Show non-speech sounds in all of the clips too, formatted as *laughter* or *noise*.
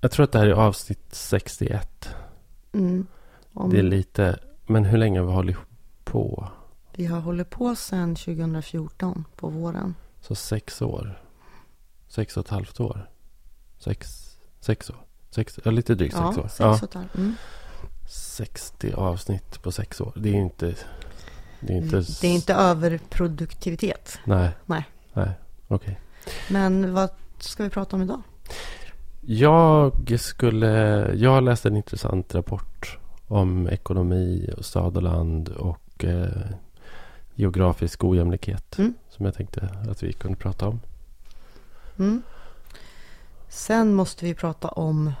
Jag tror att det här är avsnitt 61. Mm. Om, Det är lite... Men hur länge har vi hållit på? Vi har hållit på sedan 2014 på våren. Så sex år. Sex och ett halvt år. Sex, sex år. Sex, ja, lite drygt sex ja, år. sex ja, och ett halvt. Mm. 60 avsnitt på sex år. Det är inte... Det är inte... Det är inte överproduktivitet. Nej. Nej. Nej, okej. Men vad ska vi prata om idag? Jag skulle... Jag har läst en intressant rapport om ekonomi och stad och land och eh, geografisk ojämlikhet. Mm. Som jag tänkte att vi kunde prata om. Mm. Sen måste vi prata om,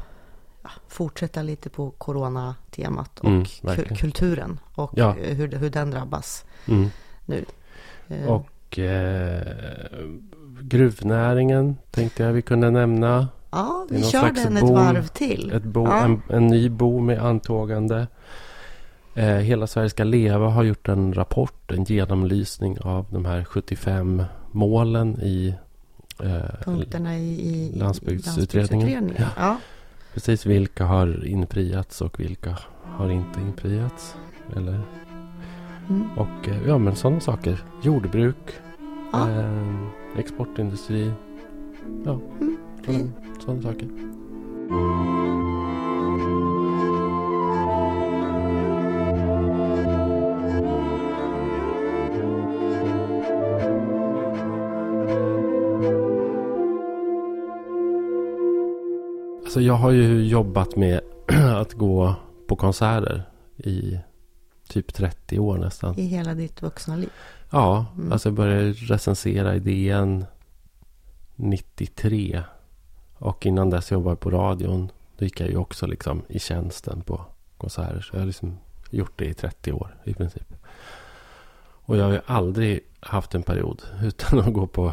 ja, fortsätta lite på coronatemat och Mm, ku- kulturen och Ja. eh, hur, hur den drabbas Mm. nu. Eh, Och eh, gruvnäringen tänkte jag vi kunde nämna. Ja, vi kör den ett boom. varv till. Ett bo, Ja. en, en ny boom i antågande. Eh, Hela Sverige ska leva har gjort en rapport, en genomlysning av de här 75 målen i eh, Punkterna i, i Landsbygdsutredningen. landsbygdsutredningen. Ja. Precis vilka har infriats och vilka har inte infriats. Eller, Mm. och eh, ja, men sådana saker. Jordbruk, Ja. eh, exportindustri. Ja, Mm. Sådana, saker. Alltså jag har ju jobbat med *clears throat* att gå på konserter i typ 30 år nästan. I hela ditt vuxna liv. Ja, Mm. alltså jag började recensera idén 93. Och innan dess jobbade jag på radion. Då gick jag ju också liksom i tjänsten på konserter. Så jag har liksom gjort det i 30 år i princip. Och jag har ju aldrig haft en period *laughs* utan att gå på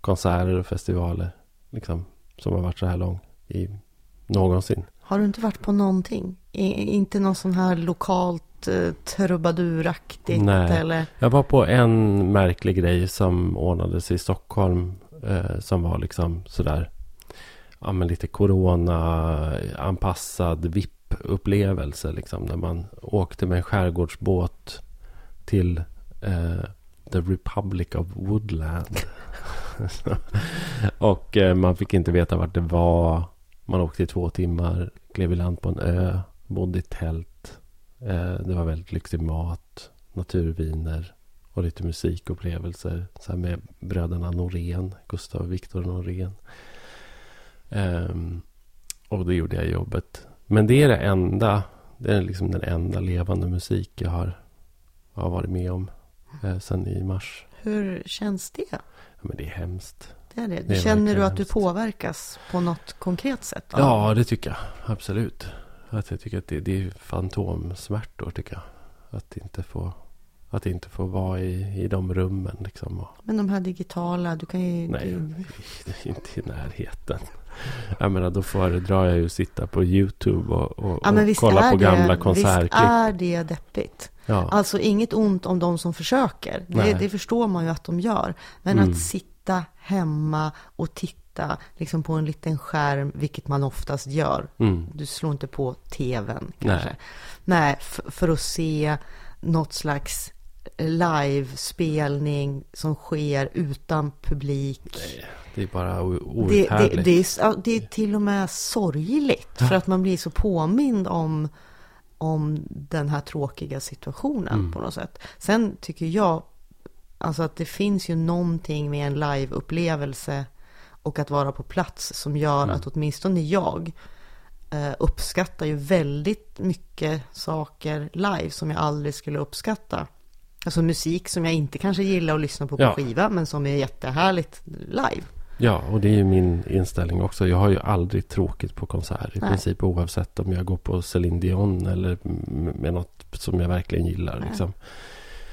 konserter och festivaler. Liksom, som har varit så här lång i någonsin. Har du inte varit på någonting? I, inte någon sån här lokalt eh, trubaduraktigt? Nej. Eller? Jag var på en märklig grej som ordnades i Stockholm. Eh, som var liksom sådär. Ja men lite corona-anpassad VIP-upplevelse. Liksom, där man åkte med en skärgårdsbåt till eh, The Republic of Woodland. *laughs* och eh, man fick inte veta vart det var. Man åkte i två timmar. Klev i land på en ö. Bodde i tält. Eh, det var väldigt lyxig mat naturviner och lite musikupplevelser. Så här med bröderna Norén, Gustav och Viktor Norén. Ehm, och det gjorde jag jobbet. Men det är det enda, det är liksom den enda levande musik jag har, har varit med om eh, sen i mars. Hur känns det? Ja, men det är hemskt. det, är det. Det är Känner du att du hemskt. påverkas på något konkret sätt? då? Ja, det tycker jag. Absolut. Att jag tycker att det, det är fantomsmärtor, tycker jag. Att inte få, att inte få vara i, i de rummen liksom. Men de här digitala, du kan ju... Nej, du, det är *laughs* inte i närheten. Jag menar, då föredrar jag ju att sitta på YouTube och, och, ja, och visst kolla på det, gamla Visst konsertklipp. är det deppigt. Ja, Alltså inget ont om de som försöker. Det, Nej. det förstår man ju att de gör. Men Mm. att sitta hemma och titta liksom på en liten skärm, vilket man oftast gör. mm, Du slår inte på tvn Nej. kanske. Nej, f- för att se något slags livespelning som sker utan publik. det är bara o- Det, det, outhärdligt. det, är, det är till och med sorgligt. För att man blir så påmind om, om den här tråkiga situationen Mm. på något sätt. Sen tycker jag alltså att det finns ju någonting med en liveupplevelse och att vara på plats som gör Mm. att åtminstone jag eh, uppskattar ju väldigt mycket saker live som jag aldrig skulle uppskatta. Alltså musik som jag inte kanske gillar att lyssna på på Ja. skiva men som är jättehärligt live. Ja, och det är ju min inställning också. Jag har ju aldrig tråkigt på konsert. I Nej. princip oavsett om jag går på Céline Dion eller med något som jag verkligen gillar. Liksom.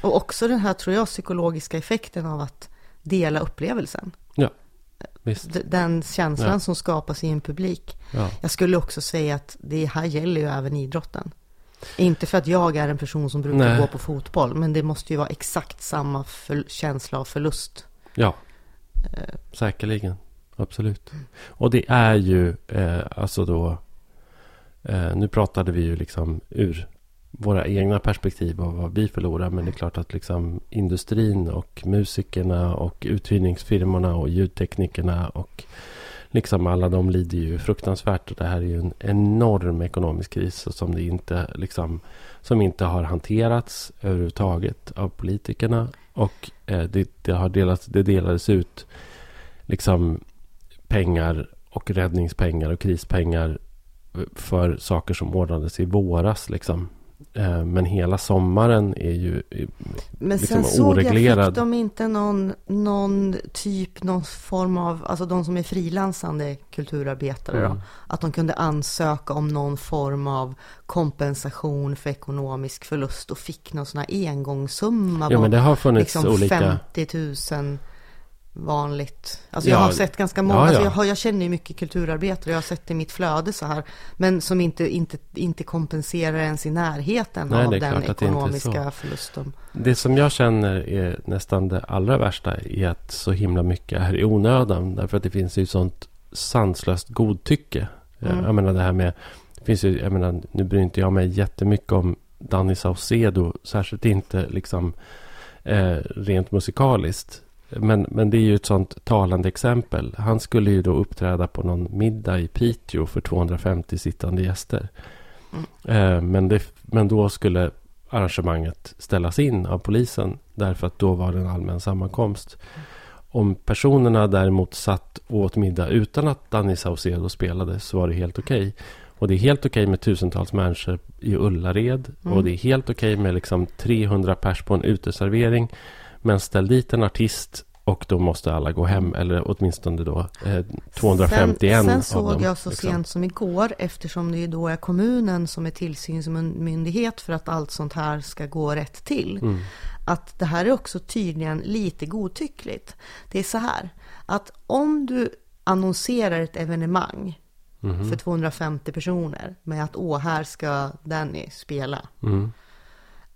Och också den här, tror jag, psykologiska effekten av att dela upplevelsen. Visst. D- Den känslan Ja. som skapas i en publik. Ja. Jag skulle också säga att det här gäller ju även idrotten. Inte för att jag är en person som brukar Nej. gå på fotboll, men det måste ju vara exakt samma känsla av förlust. ja, säkerligen. absolut. Och det är ju eh, alltså då... Eh, nu pratade vi ju liksom ur våra egna perspektiv av vad vi förlorar. Men det är klart att liksom industrin och musikerna och uthyrningsfirmorna och ljudteknikerna och liksom alla de lider ju fruktansvärt. Och det här är ju en enorm ekonomisk kris som, det inte, liksom, som inte har hanterats överhuvudtaget av politikerna. Och eh, det, det, har delats, det delades ut liksom pengar och räddningspengar och krispengar eh, för saker som ordnades i våras. Liksom. Eh, men hela sommaren är ju Men liksom sen såg oreglerad. jag, fick de inte någon, någon typ, någon form av, alltså de som är frilansande kulturarbetare mm. då, att de kunde ansöka om någon form av kompensation för ekonomisk förlust och fick någon sån här engångssumma. Ja, men det har funnits liksom olika. 50 000 vanligt. Alltså jag har sett ganska många, ja, ja. Alltså jag, har, jag känner ju mycket kulturarbetare, jag har sett det i mitt flöde så här. Men som inte, inte, inte kompenserar ens i närheten Nej, av den ekonomiska förlusten. Det som jag känner är nästan det allra värsta är att så himla mycket är i onödan. Därför att det finns ju sånt sanslöst godtycke. Mm. Jag menar det här med, det finns ju, jag menar, nu bryr inte jag mig jättemycket om Danny Saucedo, särskilt inte liksom eh, rent musikaliskt. Men, men det är ju ett sånt talande exempel. Han skulle ju då uppträda på någon middag i Piteå för 250 sittande gäster. Mm. Eh, men, det, men då skulle arrangemanget ställas in av polisen. Därför att då var det en allmän sammankomst. Om personerna däremot satt och åt middag utan att Danny Saucedo spelade så var det helt okej. Okay. Och det är helt okej okay med tusentals människor i Ullared. Mm. Och det är helt okej okay med liksom 300 pers på en uteservering. Men ställ dit en artist och då måste alla gå hem, eller åtminstone då eh, 251 sen, sen såg dem, jag så liksom. sent som igår, eftersom det ju då är kommunen som är tillsynsmyndighet för att allt sånt här ska gå rätt till. Mm. Att det här är också tydligen lite godtyckligt. Det är så här, att om du annonserar ett evenemang mm. för 250 personer med att åh, här ska Danny spela. Mm.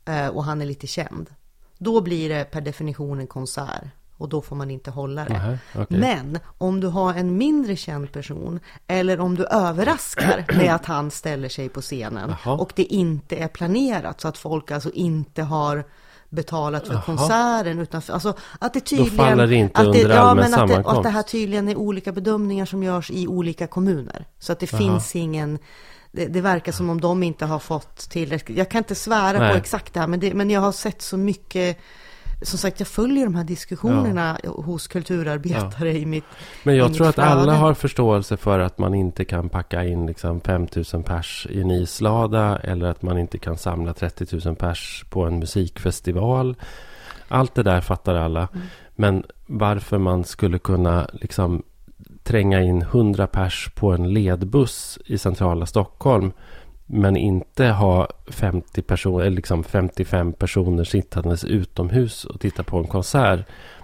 Eh, och han är lite känd. Då blir det per definition en konsert och då får man inte hålla det. Aha, okay. Men om du har en mindre känd person eller om du överraskar *clears throat* med att han ställer sig på scenen Aha. och det inte är planerat så att folk alltså inte har betalat för Aha. konserten utan för, alltså att det tydligen Då faller det inte att det, under ja, men att det, att det här tydligen är olika bedömningar som görs i olika kommuner så att det finns ingen det, det, verkar som om de inte har fått tillräckligt. Jag kan inte svära Nej. på exakt det här, men, det, men jag har sett så mycket som sagt, jag följer de här diskussionerna ja. hos kulturarbetare ja. i mitt Men jag tror att flöde. alla har förståelse för att man inte kan packa in liksom 5 000 pers i en islada eller att man inte kan samla 30 000 pers på en musikfestival. Allt det där fattar alla. Mm. Men varför man skulle kunna liksom tränga in 100 pers på en ledbuss i centrala Stockholm. Men inte ha 50 personer, liksom 55 personer sittandes utomhus och titta på en konsert.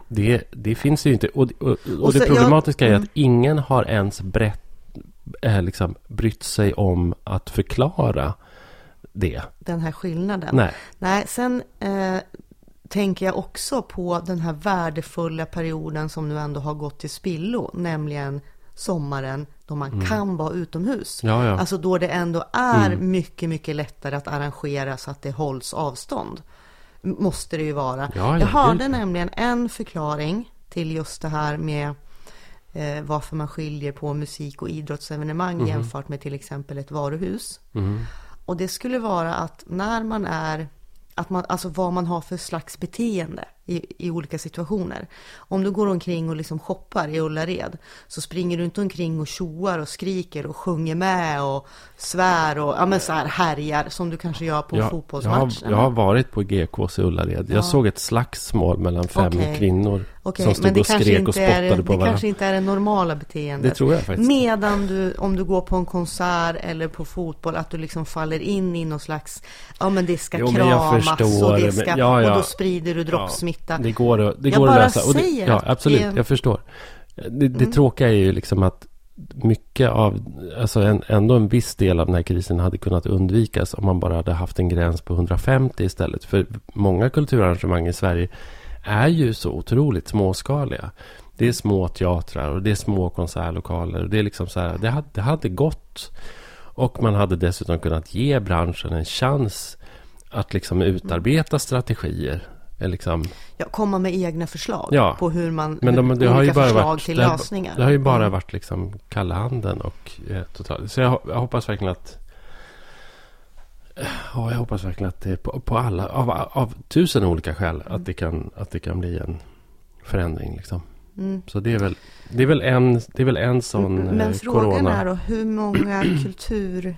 Det, det finns ju inte. Och, och, och det problematiska jag, är att mm. ingen har ens brett, äh, liksom, brytt sig om att förklara det. Den här skillnaden. Nej. Nej, sen eh, tänker jag också på den här värdefulla perioden som nu ändå har gått till spillo, nämligen sommaren då man mm. kan vara utomhus. Ja, ja. Alltså då det ändå är mm. mycket, mycket lättare att arrangera så att det hålls avstånd. Måste det ju vara. Ja, jag hörde det. nämligen en förklaring till just det här med eh, varför man skiljer på musik och idrottsevenemang mm. jämfört med till exempel ett varuhus. Mm. Och det skulle vara att när man är att man, alltså vad man har för slags beteende i, i olika situationer. Om du går omkring och liksom shoppar i Ullared så springer du inte omkring och tjoar och skriker och sjunger med och svär och ja, men så här härjar som du kanske gör på jag, fotbollsmatch. Jag, jag har, varit på GKs i Ullared. Jag ja. såg ett slagsmål mellan fem okay. kvinnor okay. som stod och skrek och spottade är, på varandra. Det kanske inte är det normala beteendet. Det tror jag faktiskt. Medan du, om du går på en konsert eller på fotboll, att du liksom faller in i någon slags, ja men det ska jo, kramas och det ska, ja, ja. och då sprider du droppsmitta. Ja, det går, att, det går att lösa. Och det, ja, absolut, det... jag förstår. Det, det mm. tråkiga är ju liksom att mycket av, alltså en, ändå en viss del av den här krisen hade kunnat undvikas om man bara hade haft en gräns på 150 istället. För många kulturarrangemang i Sverige är ju så otroligt småskaliga. Det är små teatrar och det är små konsertlokaler. Det, är liksom så här, det, hade, det hade gått. Och man hade dessutom kunnat ge branschen en chans att liksom utarbeta strategier. Liksom, ja, komma med egna förslag ja, på hur man... Men de, det har ju bara förslag varit, till det, lösningar. Det har ju bara varit liksom kalla handen och eh, totalt. Så jag, jag, hoppas verkligen att... Ja, jag hoppas verkligen att det på, på alla, av, av tusen olika skäl, mm. att, det kan, att det kan bli en förändring. Liksom. Mm. Så det är, väl, det, är väl en, det är väl en sån Men eh, frågan corona. är då hur många *clears throat* kultur...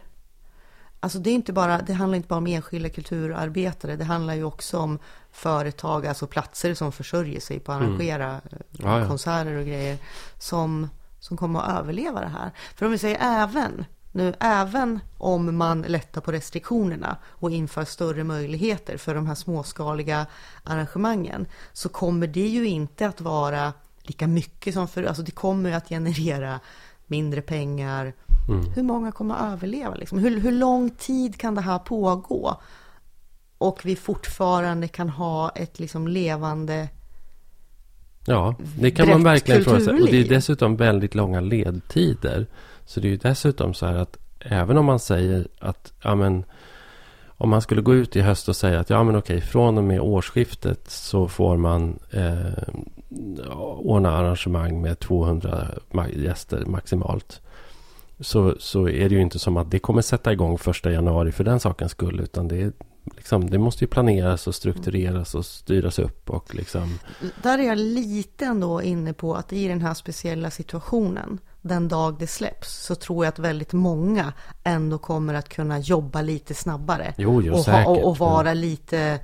Alltså det, är inte bara, det handlar inte bara om enskilda kulturarbetare. Det handlar ju också om företag, alltså platser som försörjer sig på att mm. arrangera mm. ja, ja. konserter och grejer. Som, som kommer att överleva det här. För om vi säger även nu, även om man lättar på restriktionerna och inför större möjligheter för de här småskaliga arrangemangen så kommer det ju inte att vara lika mycket som för, alltså det kommer att generera mindre pengar. Mm. Hur många kommer att överleva? Liksom? Hur, hur lång tid kan det här pågå? Och vi fortfarande kan ha ett liksom levande Ja, det kan man verkligen fråga sig. Och det är dessutom väldigt långa ledtider. Så det är ju dessutom så här att även om man säger att ja, men, om man skulle gå ut i höst och säga att ja men okej från och med årsskiftet så får man eh, ordna arrangemang med 200 gäster maximalt. Så, så är det ju inte som att det kommer sätta igång första januari för den sakens skull. Utan det, är, liksom, det måste ju planeras och struktureras och styras upp. Och liksom... Där är jag lite ändå inne på att i den här speciella situationen den dag det släpps så tror jag att väldigt många ändå kommer att kunna jobba lite snabbare. Jo, jo, och, ha, och, och, vara lite...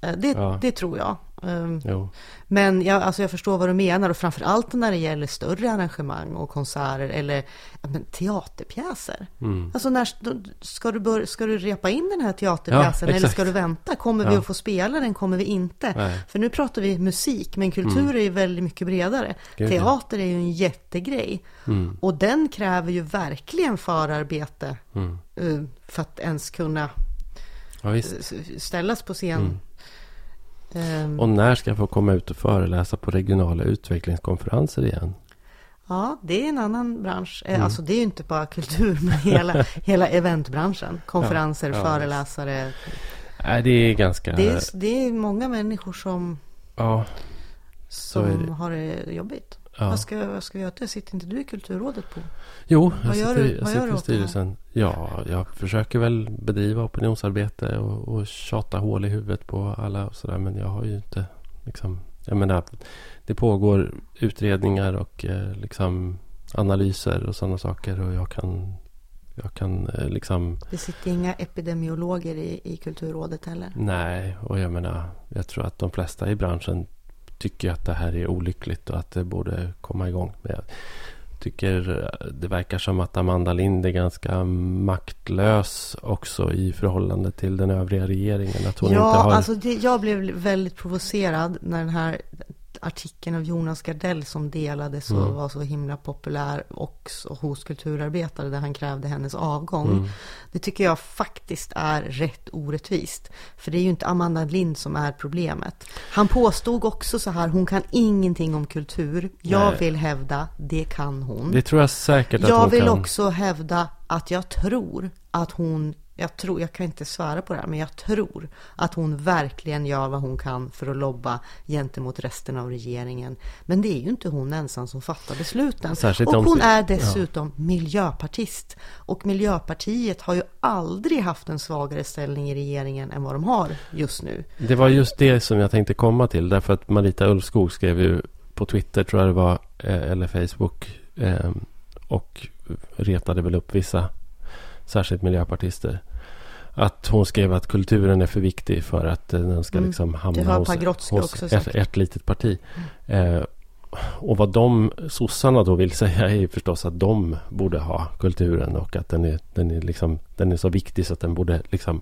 Eh, det, ja. det tror jag. Um, men jag, alltså jag förstår vad du menar och framför allt när det gäller större arrangemang och konserter eller men, teaterpjäser. Mm. Alltså när, ska, du bör, ska du repa in den här teaterpjäsen ja, eller ska du vänta? Kommer ja. vi att få spela den? Kommer vi inte? Nej. För nu pratar vi musik, men kultur mm. är ju väldigt mycket bredare. Gud, Teater är ju en jättegrej. Mm. Och den kräver ju verkligen förarbete mm. uh, för att ens kunna ja, ställas på scen mm. Och när ska jag få komma ut och föreläsa på regionala utvecklingskonferenser igen? Ja, det är en annan bransch. Eh, mm. Alltså det är ju inte bara kultur, *laughs* men hela, hela eventbranschen. Konferenser, ja, ja, föreläsare. Nej, det är ganska... Det är, det är många människor som, ja, som har det jobbigt. Ja. Vad, ska, vad ska vi göra? Det sitter inte du i Kulturrådet på? Jo, jag sitter, du, jag sitter i styrelsen. Ja, jag försöker väl bedriva opinionsarbete och, och tjata hål i huvudet på alla och sådär. Men jag har ju inte liksom... Jag menar, det pågår utredningar och eh, liksom analyser och sådana saker. Och jag kan, jag kan eh, liksom... Det sitter inga epidemiologer i, i Kulturrådet heller? Nej, och jag menar, jag tror att de flesta i branschen tycker att det här är olyckligt och att det borde komma igång. Men jag tycker det verkar som att Amanda Lind är ganska maktlös också i förhållande till den övriga regeringen. Att hon ja, inte har... alltså det, jag blev väldigt provocerad när den här artikeln av Jonas Gardell som delades och mm. var så himla populär också hos kulturarbetare där han krävde hennes avgång. Mm. Det tycker jag faktiskt är rätt orättvist. För det är ju inte Amanda Lind som är problemet. Han påstod också så här, hon kan ingenting om kultur. Jag Nej. vill hävda, det kan hon. Det tror jag säkert att jag hon vill kan. också hävda att jag tror att hon jag tror, jag kan inte svära på det här, men jag tror att hon verkligen gör vad hon kan för att lobba gentemot resten av regeringen. Men det är ju inte hon ensam som fattar besluten. Särskilt och hon är dessutom ja. miljöpartist. Och Miljöpartiet har ju aldrig haft en svagare ställning i regeringen än vad de har just nu. Det var just det som jag tänkte komma till. Därför att Marita Ulfskog skrev ju på Twitter, tror jag det var, eh, eller Facebook. Eh, och retade väl upp vissa särskilt miljöpartister. Att hon skrev att kulturen är för viktig för att eh, den ska mm. liksom hamna hos, hos ett, ett litet parti. Mm. Eh, och vad de sossarna då vill *laughs* säga är förstås att de borde ha kulturen och att den är, den är, liksom, den är så viktig så att den borde liksom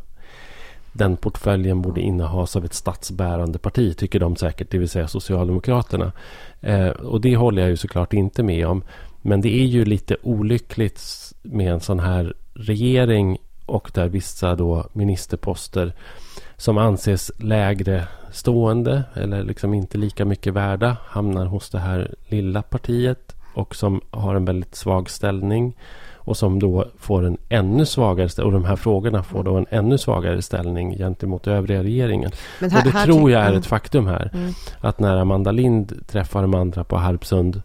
den portföljen borde innehas av ett statsbärande parti, tycker de säkert, det vill säga Socialdemokraterna. Eh, och det håller jag ju såklart inte med om. Men det är ju lite olyckligt med en sån här regering och där vissa då ministerposter som anses lägre stående eller liksom inte lika mycket värda hamnar hos det här lilla partiet och som har en väldigt svag ställning och som då får en ännu svagare ställning. Och de här frågorna får då en ännu svagare ställning gentemot övriga regeringen. Här, och det tror jag är ett faktum här. Mm. Att när Amanda Lind träffar de andra på Harpsund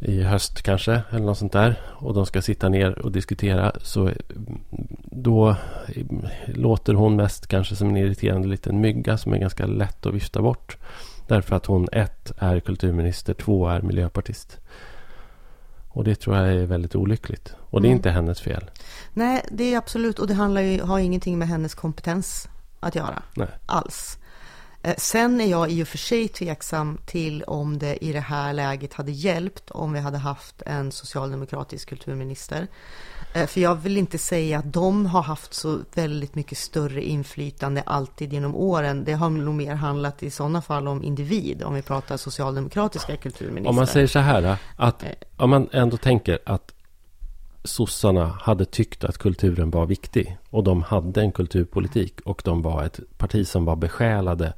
i höst kanske, eller något sånt där. Och de ska sitta ner och diskutera. Så då låter hon mest kanske som en irriterande liten mygga som är ganska lätt att vifta bort. Därför att hon ett är kulturminister, två är miljöpartist. Och det tror jag är väldigt olyckligt. Och det är mm. inte hennes fel. Nej, det är absolut. Och det handlar ju, har ingenting med hennes kompetens att göra. Nej. Alls. Eh, sen är jag i och för sig tveksam till om det i det här läget hade hjälpt om vi hade haft en socialdemokratisk kulturminister. Eh, för jag vill inte säga att de har haft så väldigt mycket större inflytande alltid genom åren. Det har nog mer handlat i sådana fall om individ, om vi pratar socialdemokratiska kulturministrar. Om man säger så här, att eh. om man ändå tänker att sossarna hade tyckt att kulturen var viktig och de hade en kulturpolitik och de var ett parti som var besjälade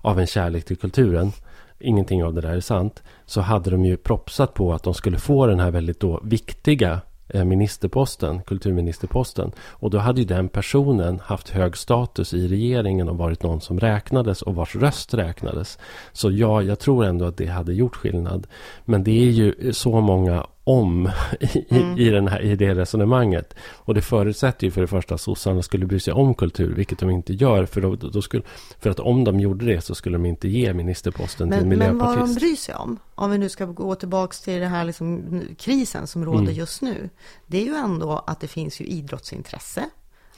av en kärlek till kulturen ingenting av det där är sant så hade de ju propsat på att de skulle få den här väldigt då viktiga eh, ministerposten, kulturministerposten. Och då hade ju den personen haft hög status i regeringen och varit någon som räknades och vars röst räknades. Så ja, jag tror ändå att det hade gjort skillnad. Men det är ju så många om i, mm. i, den här, i det resonemanget. Och det förutsätter ju för det första att sossarna skulle bry sig om kultur, vilket de inte gör. För, då, då skulle, för att om de gjorde det så skulle de inte ge ministerposten men, till miljöpartist. Men vad de bryr sig om, om vi nu ska gå tillbaka till den här liksom, krisen som råder mm. just nu. Det är ju ändå att det finns ju idrottsintresse.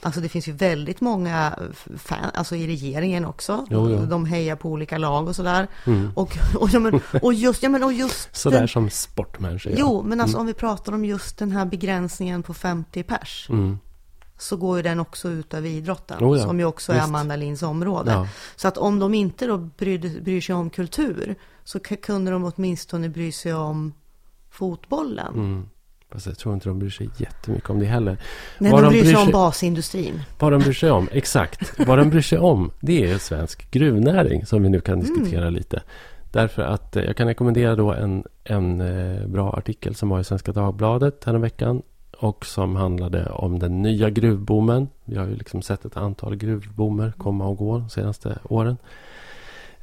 Alltså det finns ju väldigt många fan, alltså i regeringen också. Jo, jo. De hejar på olika lag och sådär. Mm. Och, och, ja, men, och just, ja, men, och just *laughs* Sådär den, som sportmänniskor Jo, men alltså mm. om vi pratar om just den här begränsningen på 50 pers. Mm. Så går ju den också ut över idrotten. Oh ja, som ju också visst. är Amanda Linds område. Ja. Så att om de inte då bryr, bryr sig om kultur. Så kunde de åtminstone bry sig om fotbollen. Mm. Fast jag tror inte de bryr sig jättemycket om det heller. Nej, vad de bryr, sig om basindustrin. Vad de bryr sig om, exakt. vad de bryr sig om, det är svensk gruvnäring som vi nu kan diskutera mm. lite. Därför att eh, jag kan rekommendera då en, en eh, bra artikel som var i Svenska Dagbladet veckan och som handlade om den nya gruvboomen. Vi har ju liksom sett ett antal gruvboomer komma och gå de senaste åren.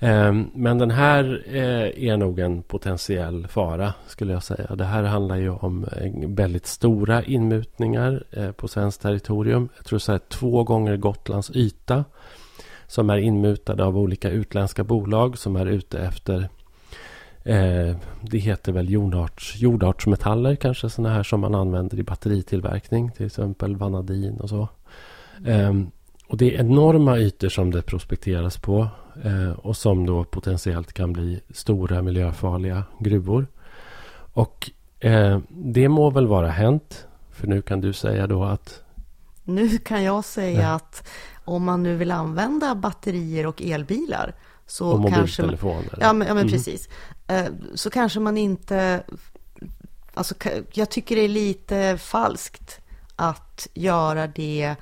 Ehm, men den här eh, är nog en potentiell fara skulle jag säga. Det här handlar ju om eh, väldigt stora inmutningar eh, på svenskt territorium. Jag tror så här två gånger Gotlands yta. Som är inmutade av olika utländska bolag som är ute efter det heter väl jordarts, jordartsmetaller kanske sådana här som man använder i batteritillverkning. Till exempel vanadin och så. Ehm, och det är enorma ytor som det prospekteras på och som då potentiellt kan bli stora miljöfarliga gruvor. Och eh, det må väl vara hänt, för nu kan du säga då att... Nu kan jag säga ja. att om man nu vill använda batterier och elbilar så och kanske man, ja, men, ja, men mm. precis. Eh, så kanske man inte... Alltså, jag tycker det är lite falskt att göra det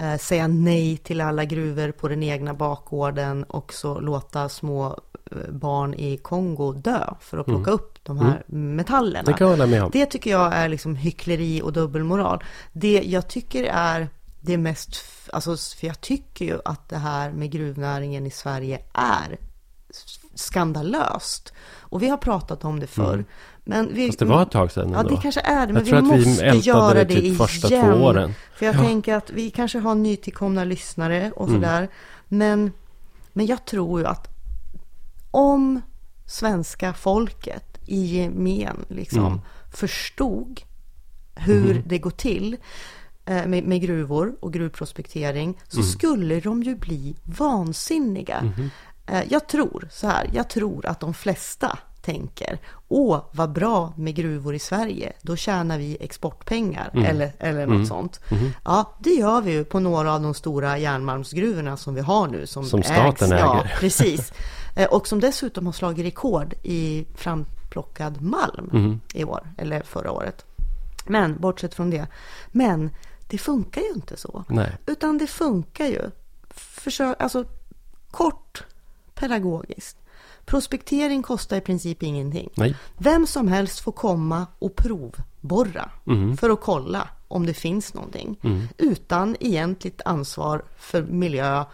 eh, säga nej till alla gruvor på den egna bakgården och så låta små eh, barn i Kongo dö för att plocka mm. upp de här mm. metallerna. Det kan jag hålla med om. Det tycker jag är liksom hyckleri och dubbelmoral. Det jag tycker är det mest, alltså för jag tycker ju att det här med gruvnäringen i Sverige är skandalöst. Och vi har pratat om det förr. Mm. Men vi, Fast det var ett tag sedan Ja, det kanske är det. Men vi måste vi göra det, typ igen. Första två åren. För jag ja. tänker att vi kanske har nytillkomna lyssnare och mm. sådär. Mm. Men, men jag tror ju att om svenska folket i gemen liksom mm. förstod hur mm. det går till eh, med, med, gruvor och gruvprospektering så mm. skulle de ju bli vansinniga. Mm-hmm. Eh, jag tror så här, jag tror att de flesta tänker Åh, vad bra med gruvor i Sverige, då tjänar vi exportpengar mm. eller, eller något mm. sånt. Mm. Ja, det gör vi ju på några av de stora järnmalmsgruvorna som vi har nu. Som, som staten ägs. äger. Ja, precis. *laughs* Eh, och som dessutom har slagit rekord i framplockad malm mm. i år, eller förra året. Men bortsett från det. Men det funkar ju inte så. Nej. Utan det funkar ju försök, alltså kort pedagogiskt. Prospektering kostar i princip ingenting. Nej. Vem som helst får komma och provborra Mm. för att kolla om det finns någonting. Utan egentligt ansvar för miljö,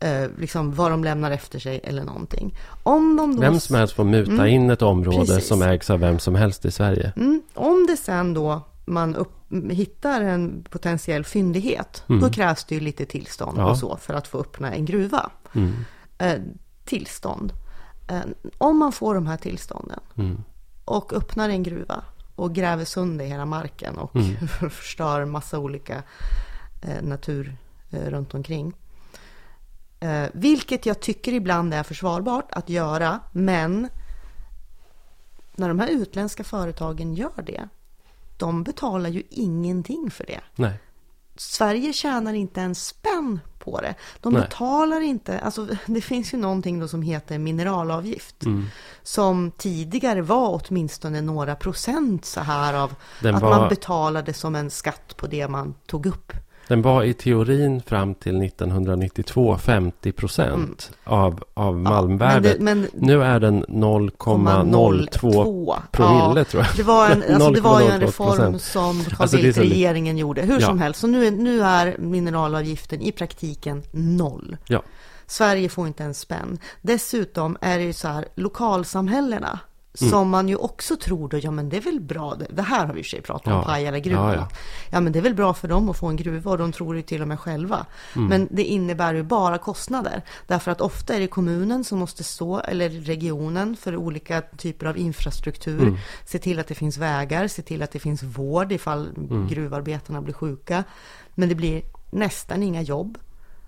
eh, liksom vad de lämnar efter sig eller någonting. Om de då Vem som helst får muta in ett område Mm. Precis. som ägs av vem som helst i Sverige. Mm, om det sen då man upp, hittar en potentiell fyndighet, då krävs det ju lite tillstånd Mm. Ja. och så för att få öppna en gruva. Mm. Eh, tillstånd. Om man får de här tillstånden Mm. och öppnar en gruva och gräver sönder hela marken och Mm. *laughs* förstör massa olika eh, natur eh, runt omkring. Eh, vilket jag tycker ibland är försvarbart att göra, men när de här utländska företagen gör det, de betalar ju ingenting för det. Nej. Sverige tjänar inte en spänn på det. De Nej. betalar inte, alltså *laughs* det finns ju någonting då som heter mineralavgift. Mm. Som tidigare var åtminstone några procent så här av Den att var- man betalade som en skatt på det man tog upp. Den var i teorin fram till 1992 50 procent av, av malmvärdet. Men, det, men Nu är den 0,02 promille tror jag. Det var, en, alltså, det var ju en *laughs* 0,02%. reform som Carl Alltså, är så Bildt-regeringen gjorde. Hur Ja. som helst, så nu är, nu är mineralavgiften i praktiken noll. Ja. Sverige får inte en spänn. Dessutom är det ju så här, lokalsamhällena Mm. som man ju också tror då, ja men det är väl bra, det, här har vi i och för sig pratat om, Ja. Pajala-gruvan. Ja, Ja, ja. men det är väl bra för dem att få en gruva och de tror det till och med själva. Mm. Men det innebär ju bara kostnader. Därför att ofta är det kommunen som måste stå, eller regionen för olika typer av infrastruktur. Mm. Se till att det finns vägar, se till att det finns vård ifall Mm. gruvarbetarna blir sjuka. Men det blir nästan inga jobb.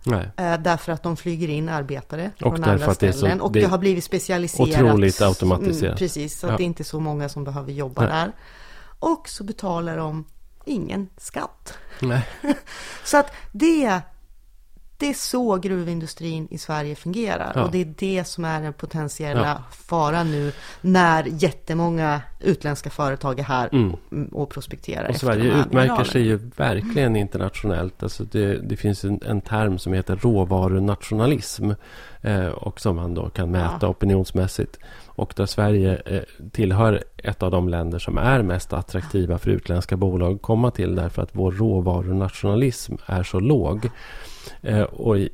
Nej. Eh, därför att de flyger in arbetare Och från andra är så- ställen. och det det, har blivit specialiserat. otroligt automatiserat. Mm, precis, så Ja. att det är inte så många som behöver jobba Nej. där. Och så betalar de ingen skatt. Nej. *laughs* Så att det, det är så gruvindustrin i Sverige fungerar. Ja. Och det är det som är den potentiella faran nu när jättemånga utländska företag är här Mm. och prospekterar Och Sverige utmärker sig ju verkligen internationellt. Alltså det, det finns en, en term som heter råvarunationalism. Eh, och som man då kan mäta Ja. opinionsmässigt. Och där Sverige eh, tillhör ett av de länder som är mest attraktiva för utländska bolag att komma till. Därför att vår råvarunationalism är så låg. Eh, och i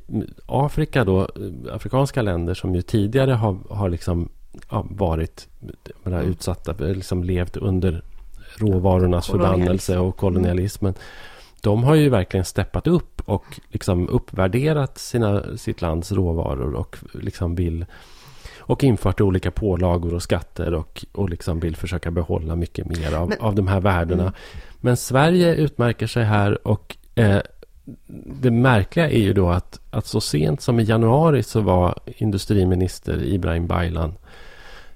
Afrika då, afrikanska länder som ju tidigare har, har liksom ja, varit menar, utsatta, för- liksom levt under råvarornas förbannelse och kolonialismen. De har ju verkligen steppat upp och liksom uppvärderat sina, sitt lands råvaror och liksom vill och infört olika pålagor och skatter och, och liksom vill försöka behålla mycket mer av, Men- av de här värdena. Mm. Men Sverige utmärker sig här och eh, det märkliga är ju då att, att så sent som i januari så var industriminister Ibrahim Baylan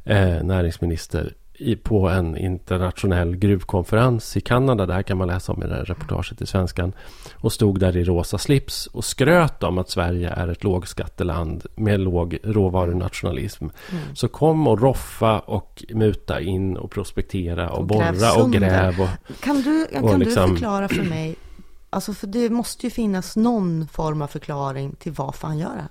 eh, näringsminister i, på en internationell gruvkonferens i Kanada. Det här kan man läsa om i det här reportaget i Svenskan. Och stod där i rosa slips och skröt om att Sverige är ett lågskatteland med låg råvarunationalism. Mm. Så kom och roffa och muta in och prospektera och, Och borra och gräv. Och, Kan du, kan Och du liksom- förklara för mig, alltså för det måste ju finnas någon form av förklaring till varför han gör det här.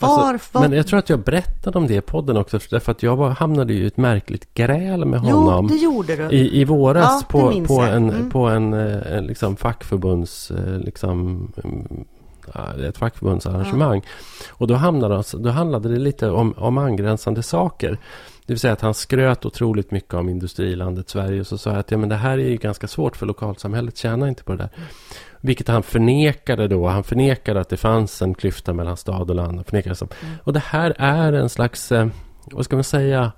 Alltså, Varför? Men jag tror att jag berättade om det i podden också. Därför att jag var, hamnade ju i ett märkligt gräl med jo, honom. det gjorde. I, I våras Ja, på, på, en, Mm. på en, eh, en liksom fackförbunds... eh, Liksom, mm, ja, ett fackförbundsarrangemang. Och då, alltså- då handlade det lite om, om angränsande saker. Det vill säga att han skröt otroligt mycket om industrilandet Sverige. Och så sa jag att ja, men det här är ju ganska svårt för lokalsamhället tjänar inte på det där. Vilket han förnekade då. Han förnekade att det fanns en klyfta mellan stad och land. Förnekade som. Mm. Och det här är en slags, eh, vad ska man säga?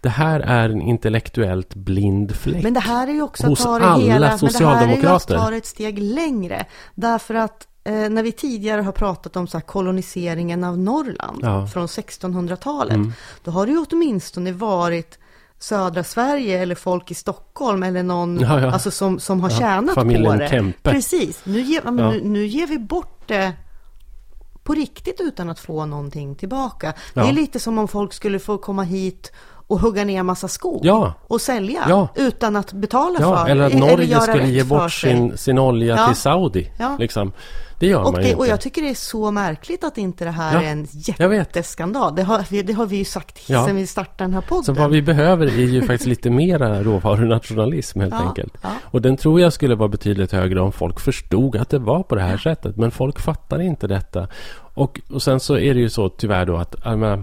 Det här är en intellektuellt blind fläck. Men det här är ju också att hos ta det alla hela, men det här är ju att socialdemokrater. ta det ett steg längre. Därför att när vi tidigare har pratat om så koloniseringen av Norrland Ja. från 1600-talet, Mm. då har det ju åtminstone varit södra Sverige eller folk i Stockholm eller någon Ja, ja. Alltså som, som har Ja, tjänat på det. Kempe. Precis, nu ger, men nu, nu ger vi bort det på riktigt utan att få någonting tillbaka. Det är lite som om folk skulle få komma hit och hugga ner massa skog Ja. och sälja Ja. utan att betala Ja, för eller att eller Norge göra skulle ge bort sin, sin olja Ja. till Saudi. Liksom. Det gör Och, man det, ju och inte. jag tycker det är så märkligt att inte det här Ja, är en jätteskandal. Det har, vi- det har vi ju sagt Ja. sedan vi startade den här podden. Så vad vi behöver är ju faktiskt lite mera råvarunationalism helt Ja, enkelt. ja. Och den tror jag skulle vara betydligt högre om folk förstod att det var på det här sättet. Men folk fattar inte detta. Och, och sen så är det ju så tyvärr då att jag menar,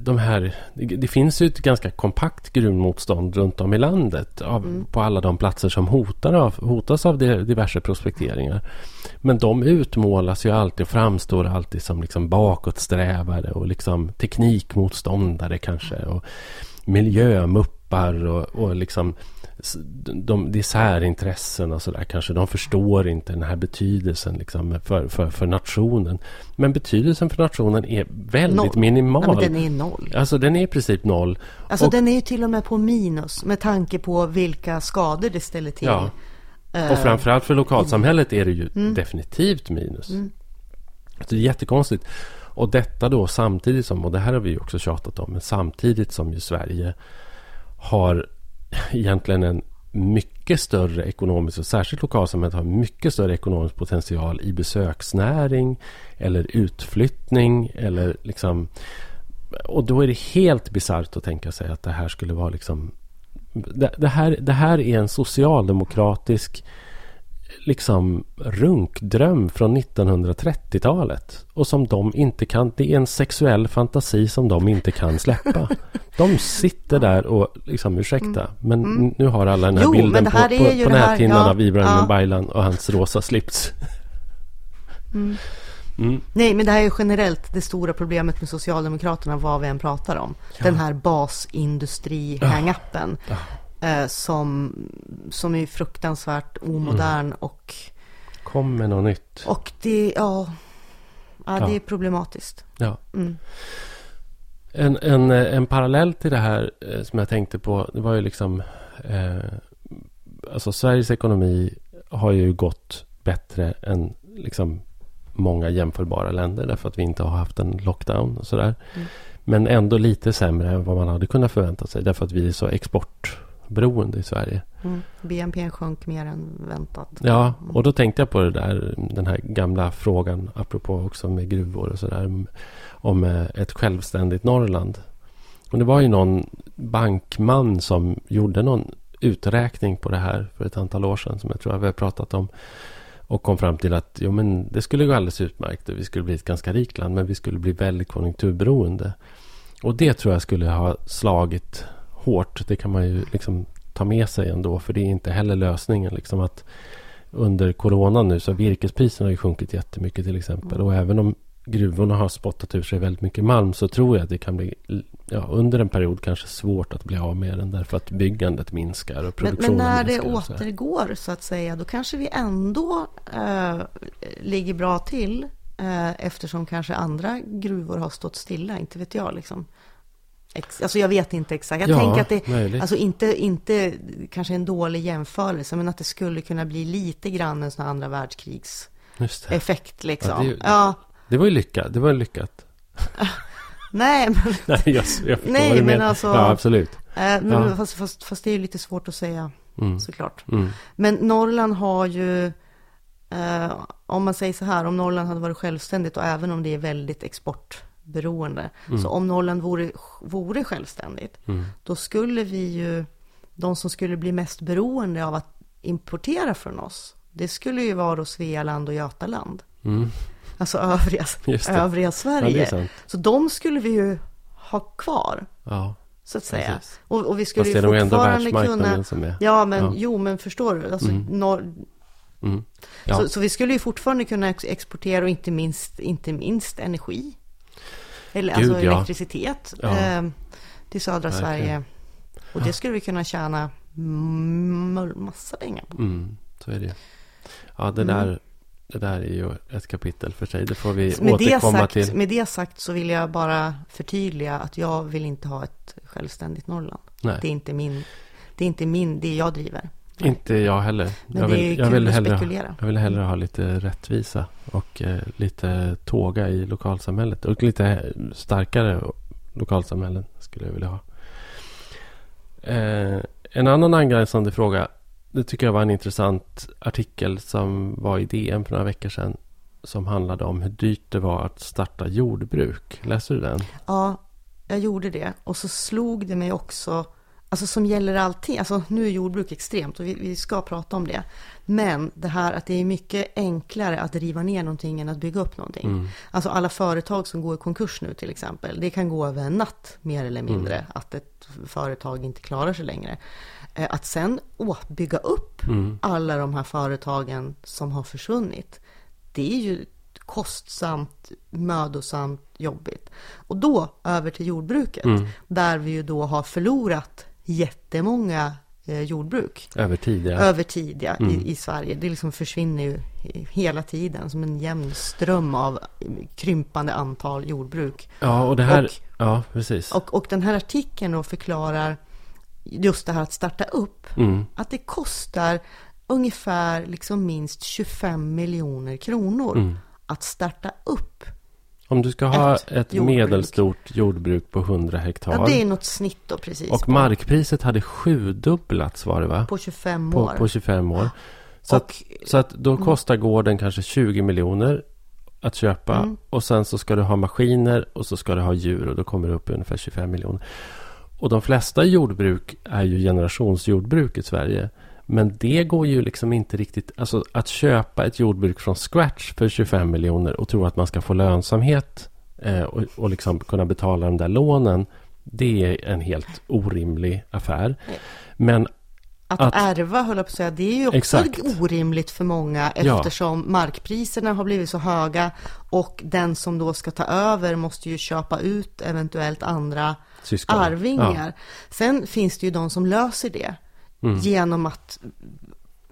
de här, det, finns ju ett ganska kompakt gruvmotstånd runt om i landet av, Mm. på alla de platser som hotar av, hotas av diverse prospekteringar. Men de utmålas ju alltid och framstår alltid som liksom bakåtsträvare och liksom teknikmotståndare kanske. Och miljömuppar och, och liksom de, de särintressen och sådär kanske. De förstår inte den här betydelsen liksom för, för, för nationen. Men betydelsen för nationen är väldigt Noll. minimal. Ja, den är noll. Alltså den är i princip noll. Alltså Och- den är ju till och med på minus med tanke på vilka skador det ställer till. Ja. Eh, Och framförallt för lokalsamhället är det ju definitivt minus. Så det är jättekonstigt. Och detta då samtidigt som, och det här har vi också tjatat om, men samtidigt som ju Sverige har egentligen en mycket större ekonomisk, och särskilt lokalsamhället har mycket större ekonomisk potential i besöksnäring eller utflyttning eller liksom och då är det helt bisarrt att tänka sig att det här skulle vara liksom det, det, här, det här är en socialdemokratisk liksom runkdröm från 1930-talet. Och som de inte kan... Det är en sexuell fantasi som de inte kan släppa. *laughs* De sitter där och liksom, ursäkta, men nu har alla den här Mm. Jo, bilden på, här är på, på här- näthinnan ja, av Ibrahim ja. Baylan och hans rosa slips. *laughs* Nej, men det här är ju generellt det stora problemet med Socialdemokraterna vad vi än pratar om. Den här basindustri-hanguppen. Eh, som, som är fruktansvärt omodern Mm. och, Kom med något nytt. och det, ja, ja, Ja. det är problematiskt. Ja. Mm. En, en, eh, en parallell till det här eh, som jag tänkte på, det var ju liksom... Eh, alltså Sveriges ekonomi har ju gått bättre än liksom många jämförbara länder därför att vi inte har haft en lockdown och sådär. Mm. Men ändå lite sämre än vad man hade kunnat förvänta sig därför att vi är så exportberoende i Sverige. Mm. BNP sjönk mer än väntat. Ja, och då tänkte jag på det där, den här gamla frågan apropå också med gruvor och sådär. Om eh, ett självständigt Norrland. Och det var ju någon bankman som gjorde någon uträkning på det här för ett antal år sedan som jag tror att vi har pratat om. Och kom fram till att jo, men det skulle gå alldeles utmärkt och vi skulle bli ett ganska rikt land men vi skulle bli väldigt konjunkturberoende. Och det tror jag skulle ha slagit hårt. Det kan man ju liksom ta med sig ändå för det är inte heller lösningen. Liksom att under coronan nu så virkespriserna har ju sjunkit jättemycket till exempel. Och även om gruvorna har spottat ur sig väldigt mycket malm så tror jag att det kan bli ja, under en period kanske svårt att bli av med den därför att byggandet minskar och Men, produktionen men när det minskar. återgår så att säga, då kanske vi ändå eh, ligger bra till. Eh, eftersom kanske andra gruvor har stått stilla, inte vet jag liksom. Ex, alltså jag vet inte exakt. Jag Ja, tänker att det, möjligt. alltså inte, inte kanske en dålig jämförelse, men att det skulle kunna bli lite grann en sån här andra världskrigs effekt liksom. Ja, det Ja, det var ju lyckat. Det var lyckat. *laughs* nej, men, *laughs* Nej, jag, jag Nej, men alltså- Ja, absolut. eh, men Ja. fast, fast, fast det är ju lite svårt att säga Mm. såklart. Mm. Men Norrland har ju, eh, om man säger så här, om Norrland hade varit självständigt och även om det är väldigt exportberoende. Så om Norrland vore, vore självständigt, Mm. då skulle vi ju, de som skulle bli mest beroende av att importera från oss, det skulle ju vara då Svealand och Götaland. Mm. Alltså övriga, *laughs* övriga Ja, Sverige. sant. så de skulle vi ju ha kvar, Ja, så att säga. Precis. Och, och vi skulle fast ju fortfarande kunna... som är... Ja, men Ja. jo, men förstår du? Alltså, Mm. norr, Mm. Ja. så, så vi skulle ju fortfarande kunna ex- exportera och inte minst, inte minst energi. Eller Gud, alltså elektricitet Ja. eh, till södra Verkligen. Sverige. Och det skulle vi kunna tjäna massa pengar på. Mm, så är det. Ja, det, Mm. där, det där är ju ett kapitel för sig. Det får vi Så Med det, återkomma sagt, till. med det sagt så vill jag bara förtydliga att jag vill inte ha ett självständigt Norrland. Nej, Det är inte min, det är inte min, det jag driver. Inte jag heller. Men jag det vill, jag vill hellre, spekulera. jag vill hellre ha lite rättvisa och eh, lite tåga i lokalsamhället. Och lite starkare lokalsamhällen skulle jag vilja ha. Eh, en annan angränsande fråga. Det tycker jag var en intressant artikel som var i DN för några veckor sedan. Som handlade om hur dyrt det var att starta jordbruk. Läste du den? Ja, jag gjorde det. Och så slog det mig också alltså som gäller allting. Alltså nu är jordbruk extremt och vi, vi, ska prata om det. Men det här att det är mycket enklare att riva ner någonting än att bygga upp någonting. Mm. Alltså alla företag som går i konkurs nu till exempel. Det kan gå över en natt mer eller mindre. Mm. Att ett företag inte klarar sig längre. Eh, att sen åh, bygga upp mm. alla de här företagen som har försvunnit. Det är ju kostsamt, mödosamt, jobbigt. Och då över till jordbruket. Mm. Där vi ju då har förlorat jättemånga eh, jordbruk. Över tid, ja. Över tid, ja, mm. i, i, Sverige. Det liksom försvinner ju hela tiden som en jämn ström av krympande antal jordbruk. Ja, och det här... Och, ja, precis. Och, och den här artikeln då förklarar just det här att starta upp. Mm. Att det kostar ungefär liksom minst 25 miljoner kronor mm. att starta upp om du ska ha ett, ett jordbruk. medelstort jordbruk på 100 hektar. Ja, det är något snitt då precis. Och på. markpriset hade sjudubblats var det va? På 25 år. På, på 25 år. Så, och, att, så att då mm. kostar gården kanske 20 miljoner att köpa. Mm. Och sen så ska du ha maskiner och så ska du ha djur och då kommer det upp i ungefär 25 miljoner. Och de flesta jordbruk är ju generationsjordbruk i Sverige. Men det går ju liksom inte riktigt... Alltså att köpa ett jordbruk från scratch för 25 miljoner och tro att man ska få lönsamhet eh, och, och liksom kunna betala de där lånen. Det är en helt orimlig affär. Men att, att ärva, höll jag på att säga, det är ju också exakt. orimligt för många eftersom ja. markpriserna har blivit så höga och den som då ska ta över måste ju köpa ut eventuellt andra Syskon. arvingar. Ja. Sen finns det ju de som löser det mm. genom att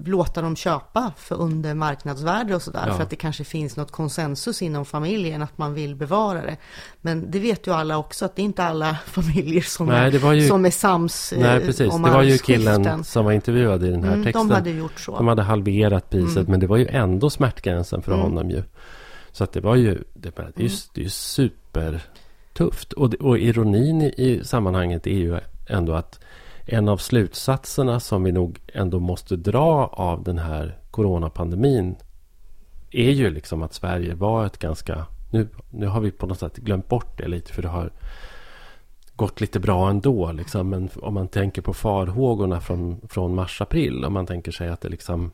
låta dem köpa för under marknadsvärde och sådär. Ja. För att det kanske finns något konsensus inom familjen att man vill bevara det. Men det vet ju alla också att det är inte alla *laughs* familjer som, Nej, är, ju, som är sams Nej, eh, precis. Om det var ju killen som var intervjuad i den här mm, texten. De hade gjort så. De hade halverat priset mm. men det var ju ändå smärtgränsen för mm. honom ju. Så att det var ju, det, det är ju, mm. det är ju supertufft. Och, och ironin i, i sammanhanget är ju ändå att en av slutsatserna som vi nog ändå måste dra av den här coronapandemin är ju liksom att Sverige var ett ganska... Nu, nu har vi på något sätt glömt bort det lite för det har gått lite bra ändå. Liksom. Men om man tänker på farhågorna från, från mars-april. Om man tänker sig att det liksom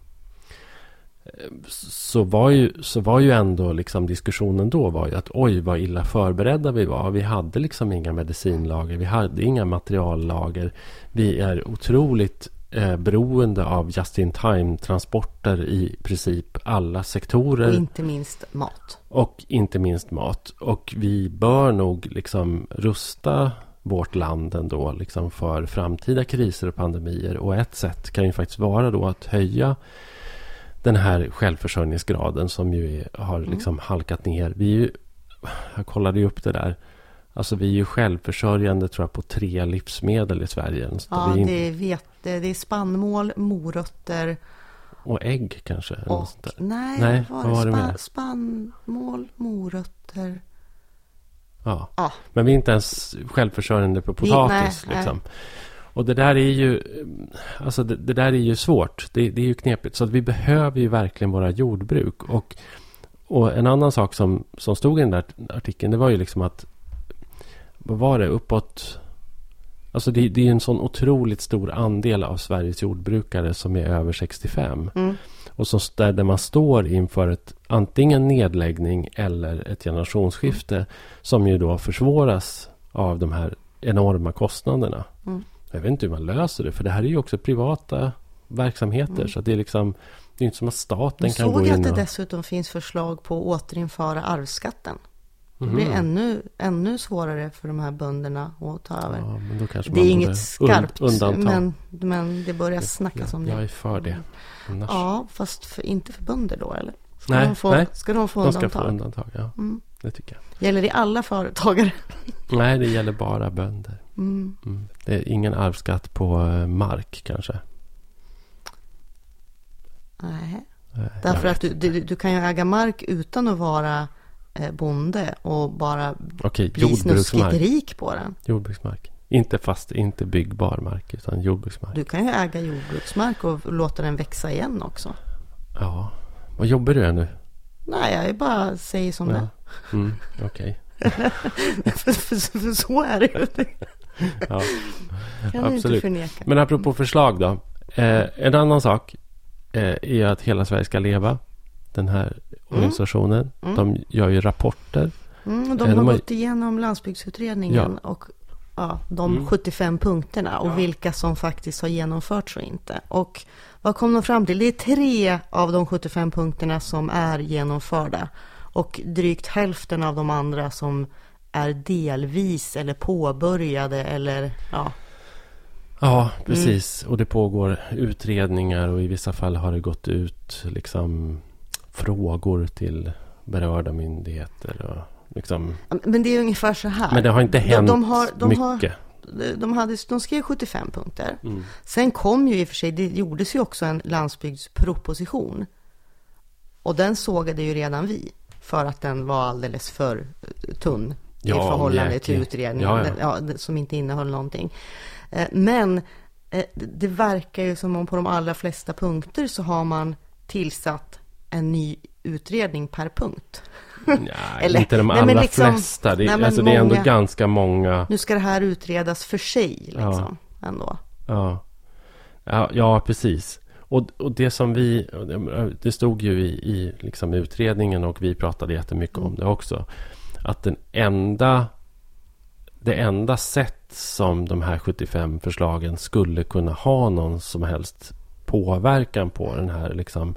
så var ju, så var ju ändå liksom diskussionen då var ju att oj vad illa förberedda vi var. Vi hade liksom inga medicinlager, vi hade inga materiallager. Vi är otroligt eh, beroende av just-in-time-transporter i princip alla sektorer. Och inte minst mat. Och inte minst mat. Och vi bör nog liksom rusta vårt land ändå liksom för framtida kriser och pandemier. Och ett sätt kan ju faktiskt vara då att höja den här självförsörjningsgraden som ju är, har mm. liksom halkat ner. Vi är ju, jag kollade ju upp det där. Alltså vi är ju självförsörjande tror jag på tre livsmedel i Sverige. Ja, vi det är vete, det är spannmål, morötter. Och ägg kanske? Och, nej, nej, vad var det? Span, spannmål, morötter. Ja. ja. men vi är inte ens självförsörjande på potatis. Vi, nej, liksom. Nej. Och det där är ju, alltså det, det där är ju svårt. Det, det, är ju knepigt. Så att vi behöver ju verkligen våra jordbruk. Och, och en annan sak som, som stod i den där artikeln, det var ju liksom att, vad var det, uppåt, alltså det, det är en sån otroligt stor andel av Sveriges jordbrukare som är över 65. Mm. Och så där, där man står inför ett antingen nedläggning eller ett generationsskifte som ju då försvåras av de här enorma kostnaderna. Mm. Jag vet inte hur man löser det. För det här är ju också privata verksamheter. Mm. Så det är liksom Det är inte som att staten kan gå in och... såg att det dessutom finns förslag på att återinföra arvsskatten. Det blir mm. ännu, ännu svårare för de här bönderna att ta över. Ja, det är inget skarpt, men, men det börjar snackas om det. Jag är för det. Annars... Ja, fast för, inte för bönder då, eller? Ska nej, de få, nej. Ska de få undantag? De ska få undantag, ja. Mm. Det tycker jag. Gäller det alla företagare? nej, det gäller bara bönder. Mm. Mm. Det är ingen arvsskatt på eh, mark kanske? Nej. Därför att du, du, du, kan ju äga mark utan att vara eh, bonde och bara Okej, bli snuskigt rik på den. Jordbruksmark. Inte fast, inte byggbar mark utan jordbruksmark. Du kan ju äga jordbruksmark och låta den växa igen också. Ja. Vad jobbar du är nu? Nej, jag bara säger som det Ja. är. Mm, Okej. *laughs* för, för, för så är det ju. Ja. kan du inte Absolut. förneka. Men apropå förslag då. Eh, en annan sak eh, är att Hela Sverige ska leva. Den här organisationen. Mm. De gör ju rapporter. Mm, och Eh, de har de har- gått igenom landsbygdsutredningen och ja, de Mm. 75 punkterna och vilka som faktiskt har genomförts och inte. Och vad kom de fram till? Det är tre av de 75 punkterna som är genomförda och drygt hälften av de andra som är delvis eller påbörjade eller ja, Ja, precis. Och det pågår utredningar och i vissa fall har det gått ut liksom frågor till berörda myndigheter. Och liksom, men det är ungefär så här. men det har inte De- hänt de har- de har- mycket. de, hade, de skrev 75 punkter. Mm. Sen kom ju i och för sig, det gjordes ju också en landsbygdsproposition. Och den sågade ju redan vi. För att den var alldeles för eh, tunn i Ja, förhållande mjäkig. till utredningen. Ja, ja. Ja, som inte innehöll någonting. Eh, Men eh, det- verkar ju som om på de allra flesta punkter så har man tillsatt en ny utredning per punkt. Nej, *laughs* Eller- inte de nej, allra liksom- flesta. Det, nej, alltså, det är ändå många. ganska många. Nu ska det här utredas för sig liksom. Ändå. Ja, ja, ja precis. Och, och det som vi, det- stod ju i, i liksom utredningen och vi pratade jättemycket om det också. Att den enda, det enda sätt som de här 75 förslagen skulle kunna ha någon som helst påverkan på den här liksom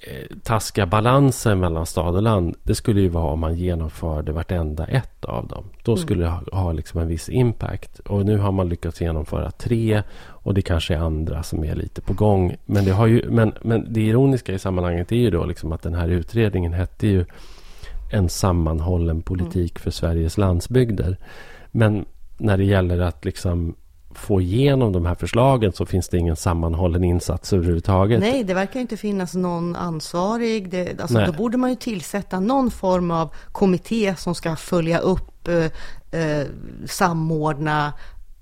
eh, taskiga balansen mellan stad och land. Det skulle ju vara om man genomförde vartenda ett av dem. Då skulle det ha, ha liksom en viss impact. Och nu har man lyckats genomföra tre. Och det kanske är andra som är lite på gång. Men det, har ju, men, men det ironiska i sammanhanget är ju då liksom att den här utredningen hette ju en sammanhållen politik för Sveriges landsbygder. Men när det gäller att liksom få igenom de här förslagen så finns det ingen sammanhållen insats överhuvudtaget. Nej, det verkar inte finnas någon ansvarig. Det, alltså, då borde man ju tillsätta någon form av kommitté som ska följa upp, eh, eh, samordna.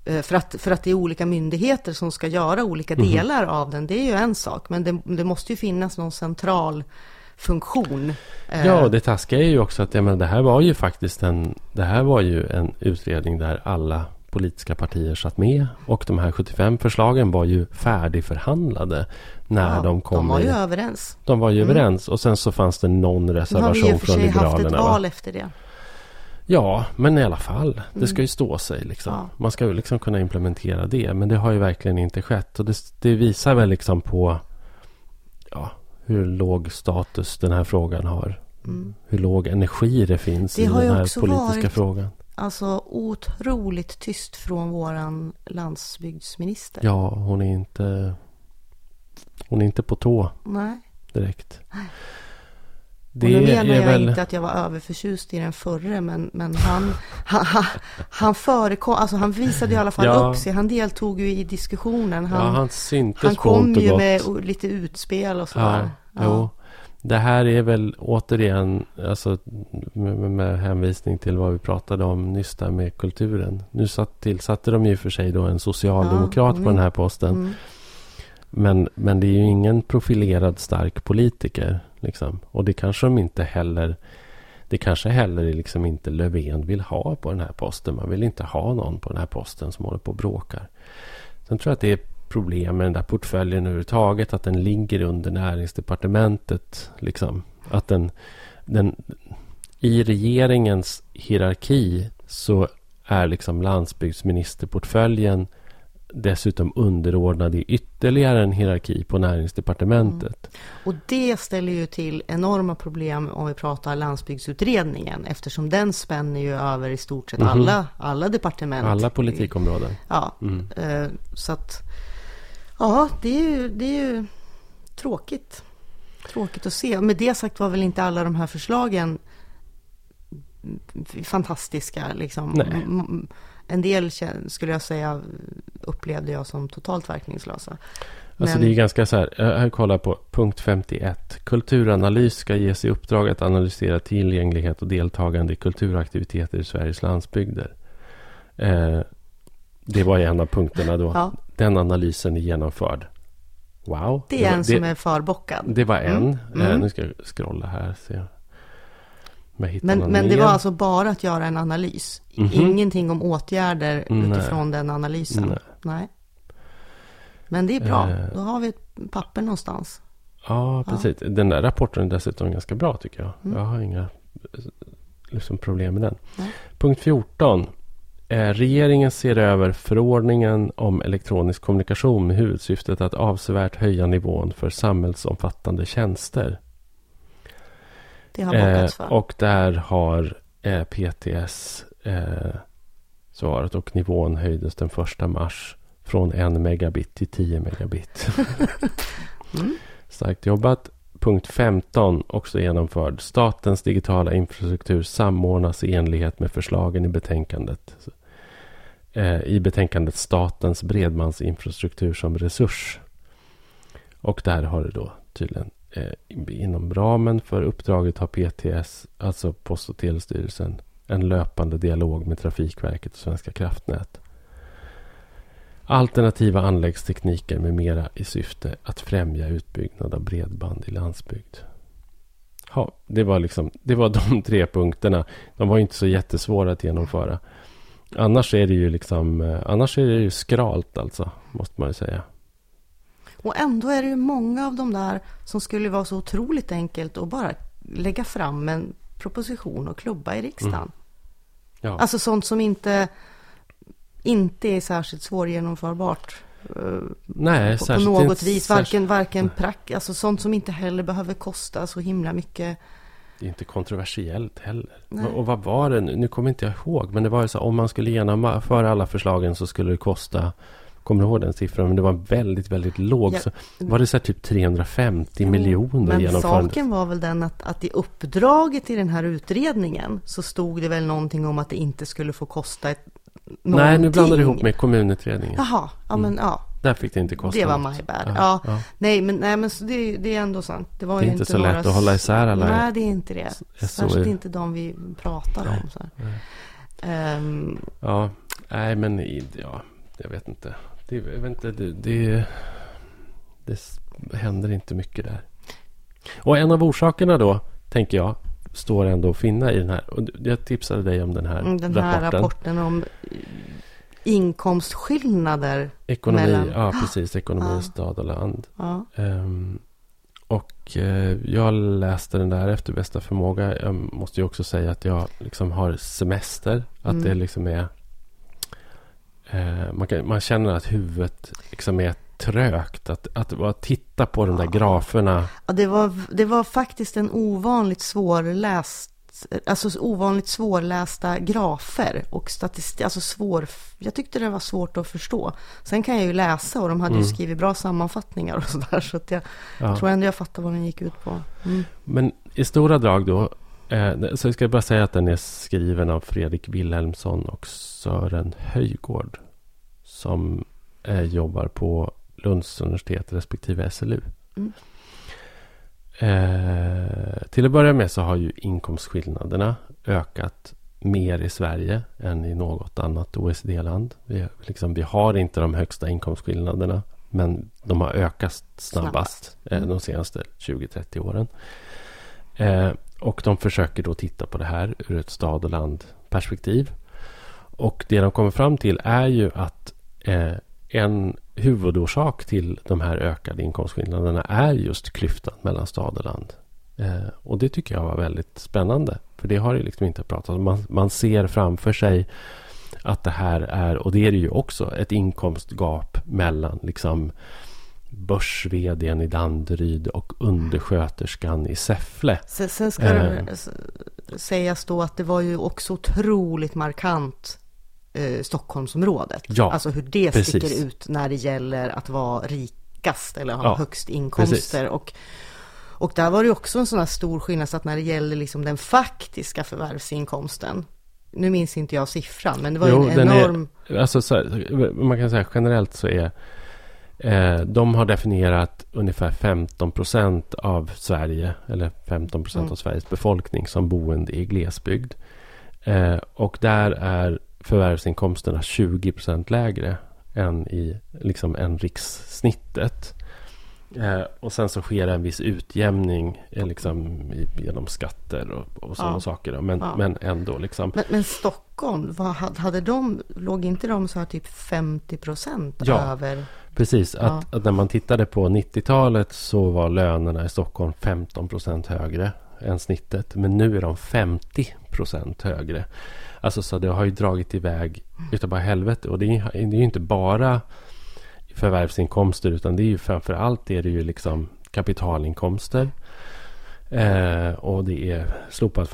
eh, För att, för att det är olika myndigheter som ska göra olika Mhm. delar av den. Det är ju en sak. Men det, det måste ju finnas någon central funktion. eh, Ja, och det taskiga är ju också att jag menar, det här var ju faktiskt en, det här var ju en utredning där alla politiska partier satt med. Och de här 75 förslagen var ju färdigförhandlade när ja, de kom. De var ju i- överens. de var ju Mm. överens. Och sen så fanns det någon Nu har vi reservation och för från sig haft ett Liberalerna. va? val efter det. Ja, men i alla fall. Det ska ju stå sig liksom. Ja. Man ska ju liksom kunna implementera det. Men det har ju verkligen inte skett. Och det, det visar väl liksom på ja, hur låg status den här frågan har. Hur låg energi det finns Mm. Det i den här politiska varit- frågan. Alltså otroligt tyst från våran landsbygdsminister. Ja, hon är inte... Hon är inte på tå Nej. direkt. och nu menar jag väl... inte att jag var överförtjust i den förre, men, men *laughs* han, han, han, förekom, alltså han visade i alla fall Ja. upp sig. Han deltog ju i diskussionen. Han, ja, han, han syntes kom ju med lite utspel och sådär. Ja, jo. Det här är väl återigen, alltså, med, med- hänvisning till vad vi pratade om nyss där med kulturen. Nu satt, tillsatte de ju för sig då en socialdemokrat Ja, på mm. den här posten. Mm. Men, men det är ju ingen profilerad stark politiker. Liksom. Och det kanske de inte heller... Det kanske heller liksom inte Löfven vill ha på den här posten. Man vill inte ha någon på den här posten som håller på och bråkar. Sen tror jag att det är problem med den där portföljen överhuvudtaget. Att den ligger under näringsdepartementet. Liksom. Att den, den... I regeringens hierarki så är liksom landsbygdsministerportföljen dessutom underordnad i ytterligare en hierarki på näringsdepartementet. Och det ställer ju till enorma problem om vi pratar landsbygdsutredningen, eftersom den spänner ju över i stort sett Mhm. alla, alla departement. Alla politikområden. Ja, Mm. eh, så att ja, det är ju, det är ju tråkigt. Tråkigt att se. Med det sagt var väl inte alla de här förslagen fantastiska. Liksom. Nej. En del skulle jag säga upplevde jag som totalt verkningslösa. Alltså Men- det är ganska så här, jag här kollar på punkt 51. Kulturanalys ska ges i uppdrag att analysera tillgänglighet och deltagande i kulturaktiviteter i Sveriges landsbygder. Eh, det var en av punkterna då. Ja, Den analysen är genomförd. Wow. det är en som är förbockad. det var en. Mm, Eh, mm. nu ska jag scrolla här. Se Men, någon men det var alltså bara att göra en analys. Mhm. Ingenting om åtgärder Nej. utifrån den analysen. Nej. Nej. Men det är bra. Eh. Då har vi ett papper någonstans. Ja, precis. Den där rapporten är dessutom ganska bra tycker jag. Mm. Jag har inga eh, liksom, problem med den. Nej. Punkt 14. Eh, regeringen ser över förordningen om elektronisk kommunikation med huvudsyftet att avsevärt höja nivån för samhällsomfattande tjänster. Det har bockats för. Eh, och där har eh, PTS eh, svarat och nivån höjdes den första mars från 1 megabit till 10 megabit. *laughs* Mm. Starkt jobbat. Punkt 15 också genomförd. Statens digitala infrastruktur samordnas i enlighet med förslagen i betänkandet. Eh, I betänkandet Statens bredbandsinfrastruktur som resurs. Och där har det då tydligen eh, inom ramen för uppdraget har PTS, alltså Post och telestyrelsen, en löpande dialog med Trafikverket och Svenska kraftnät. Alternativa anläggstekniker med mera i syfte att främja utbyggnad av bredband i landsbygd. Ja, det var liksom det var *laughs* de tre punkterna. De var inte så jättesvåra att genomföra. Annars är det ju liksom eh, annars är det ju skralt alltså, måste man ju säga. Och ändå är det ju många av de där som skulle vara så otroligt enkelt att bara lägga fram en proposition och klubba i riksdagen. Mm. Ja, Alltså sånt som inte, inte är särskilt svårgenomförbart. eh, nej, på, på något inte- vis. Varken, varken prack, alltså sånt som inte heller behöver kosta så himla mycket. Det är inte kontroversiellt heller. Nej. Och vad var det? nu? Nu kommer inte jag ihåg. Men det var ju så om man skulle genomföra alla förslagen så skulle det kosta. Kommer du ihåg den siffran? Men det var väldigt, väldigt låg. Ja. Så var det så typ 350 Jo, miljoner Men saken var väl den att, att i uppdraget i den här utredningen så stod det väl någonting om att det inte skulle få kosta ett, någonting. Nej, nu blandar du ihop med kommunutredningen. Jaha, ja men ja. Där fick det inte kosta Det var något. my bad. Ja, Ja, ja. Nej, men, nej, men det, det är ändå sant. Det, var Det är inte så några lätt att hålla isär alla- Nej, det är inte det. Särskilt inte de vi pratar om. Så. Ehm, Ja, nej men ja, jag vet inte. Det, jag vet inte, det, det, det händer inte mycket där. Och en av orsakerna då, tänker jag, står ändå att finna i den här. Och jag tipsade dig om den här Mm, den här rapporten. rapporten om eh, inkomstskillnader. Ekonomi, mellan- ja precis. Ekonomi, Ja. stad och land. Ja, Ehm, och eh, jag läste den där efter bästa förmåga. Jag måste ju också säga att jag liksom har semester. Att Mm. det liksom är... Eh, man, kan, man känner att huvudet liksom är trögt. Att, att bara titta på de där Ja. graferna. ja det, var, det var faktiskt en ovanligt svårläst Alltså så ovanligt svårlästa grafer och statistik, alltså svår, jag tyckte det var svårt att förstå. Sen kan jag ju läsa och de hade ju Mm. skrivit bra sammanfattningar och *laughs* sådär så att jag Ja. tror ändå jag fattar vad den gick ut på. Mm. Men i stora drag då. Eh, så jag ska bara säga att den är skriven av Fredrik Wilhelmsson och Sören Höjgård. Som eh, jobbar på Lunds universitet respektive SLU. Mm. Eh, till att börja med så har ju inkomstskillnaderna ökat mer i Sverige än i något annat OECD-land. Vi, liksom, vi har inte de högsta inkomstskillnaderna. Men de har ökat snabbast eh, Mm. de senaste 20-30 åren. Eh, och de försöker då titta på det här ur ett stad och landperspektiv. Och det de kommer fram till är ju att eh, en huvudorsak till de här ökade inkomstskillnaderna är just klyftan mellan stad och land. Eh, och det tycker jag var väldigt spännande. För det har ju liksom inte pratat om. Man, man ser framför sig att det här är, och det är det ju också, ett inkomstgap mellan liksom börs i Danderyd och undersköterskan i Säffle. Sen, sen ska Eh. det sägas då att det var ju också otroligt markant eh, Stockholmsområdet. Ja, alltså hur det precis. sticker ut när det gäller att vara rikast eller ha Ja, högst inkomster. Och, och där var det också en sån här stor skillnad så att när det gäller liksom den faktiska förvärvsinkomsten. Nu minns inte jag siffran, men det var Jo, en den är- enorm... Alltså så här, man kan säga generellt så är Eh, de har definierat ungefär 15 procent av Sverige, eller 15 procent mm. av Sveriges befolkning som boende i glesbygd. Eh, och där är förvärvsinkomsterna 20 procent lägre än, i, liksom, än rikssnittet. Eh, och sen så sker en viss utjämning eh, liksom, genom skatter och, och sådana ja. saker. Men, ja. men ändå liksom. Men, men Stockholm, vad, hade de, låg inte de så här typ 50 procent ja, över? Precis, att, att, när man tittade på 90-talet så var lönerna i Stockholm 15 procent högre än snittet. Men nu är de 50 procent högre. Alltså så det har ju dragit iväg utav bara helvete. Och det är, det är ju inte bara förvärvsinkomster utan det är ju framför allt är det ju liksom kapitalinkomster. Eh, och det är slopad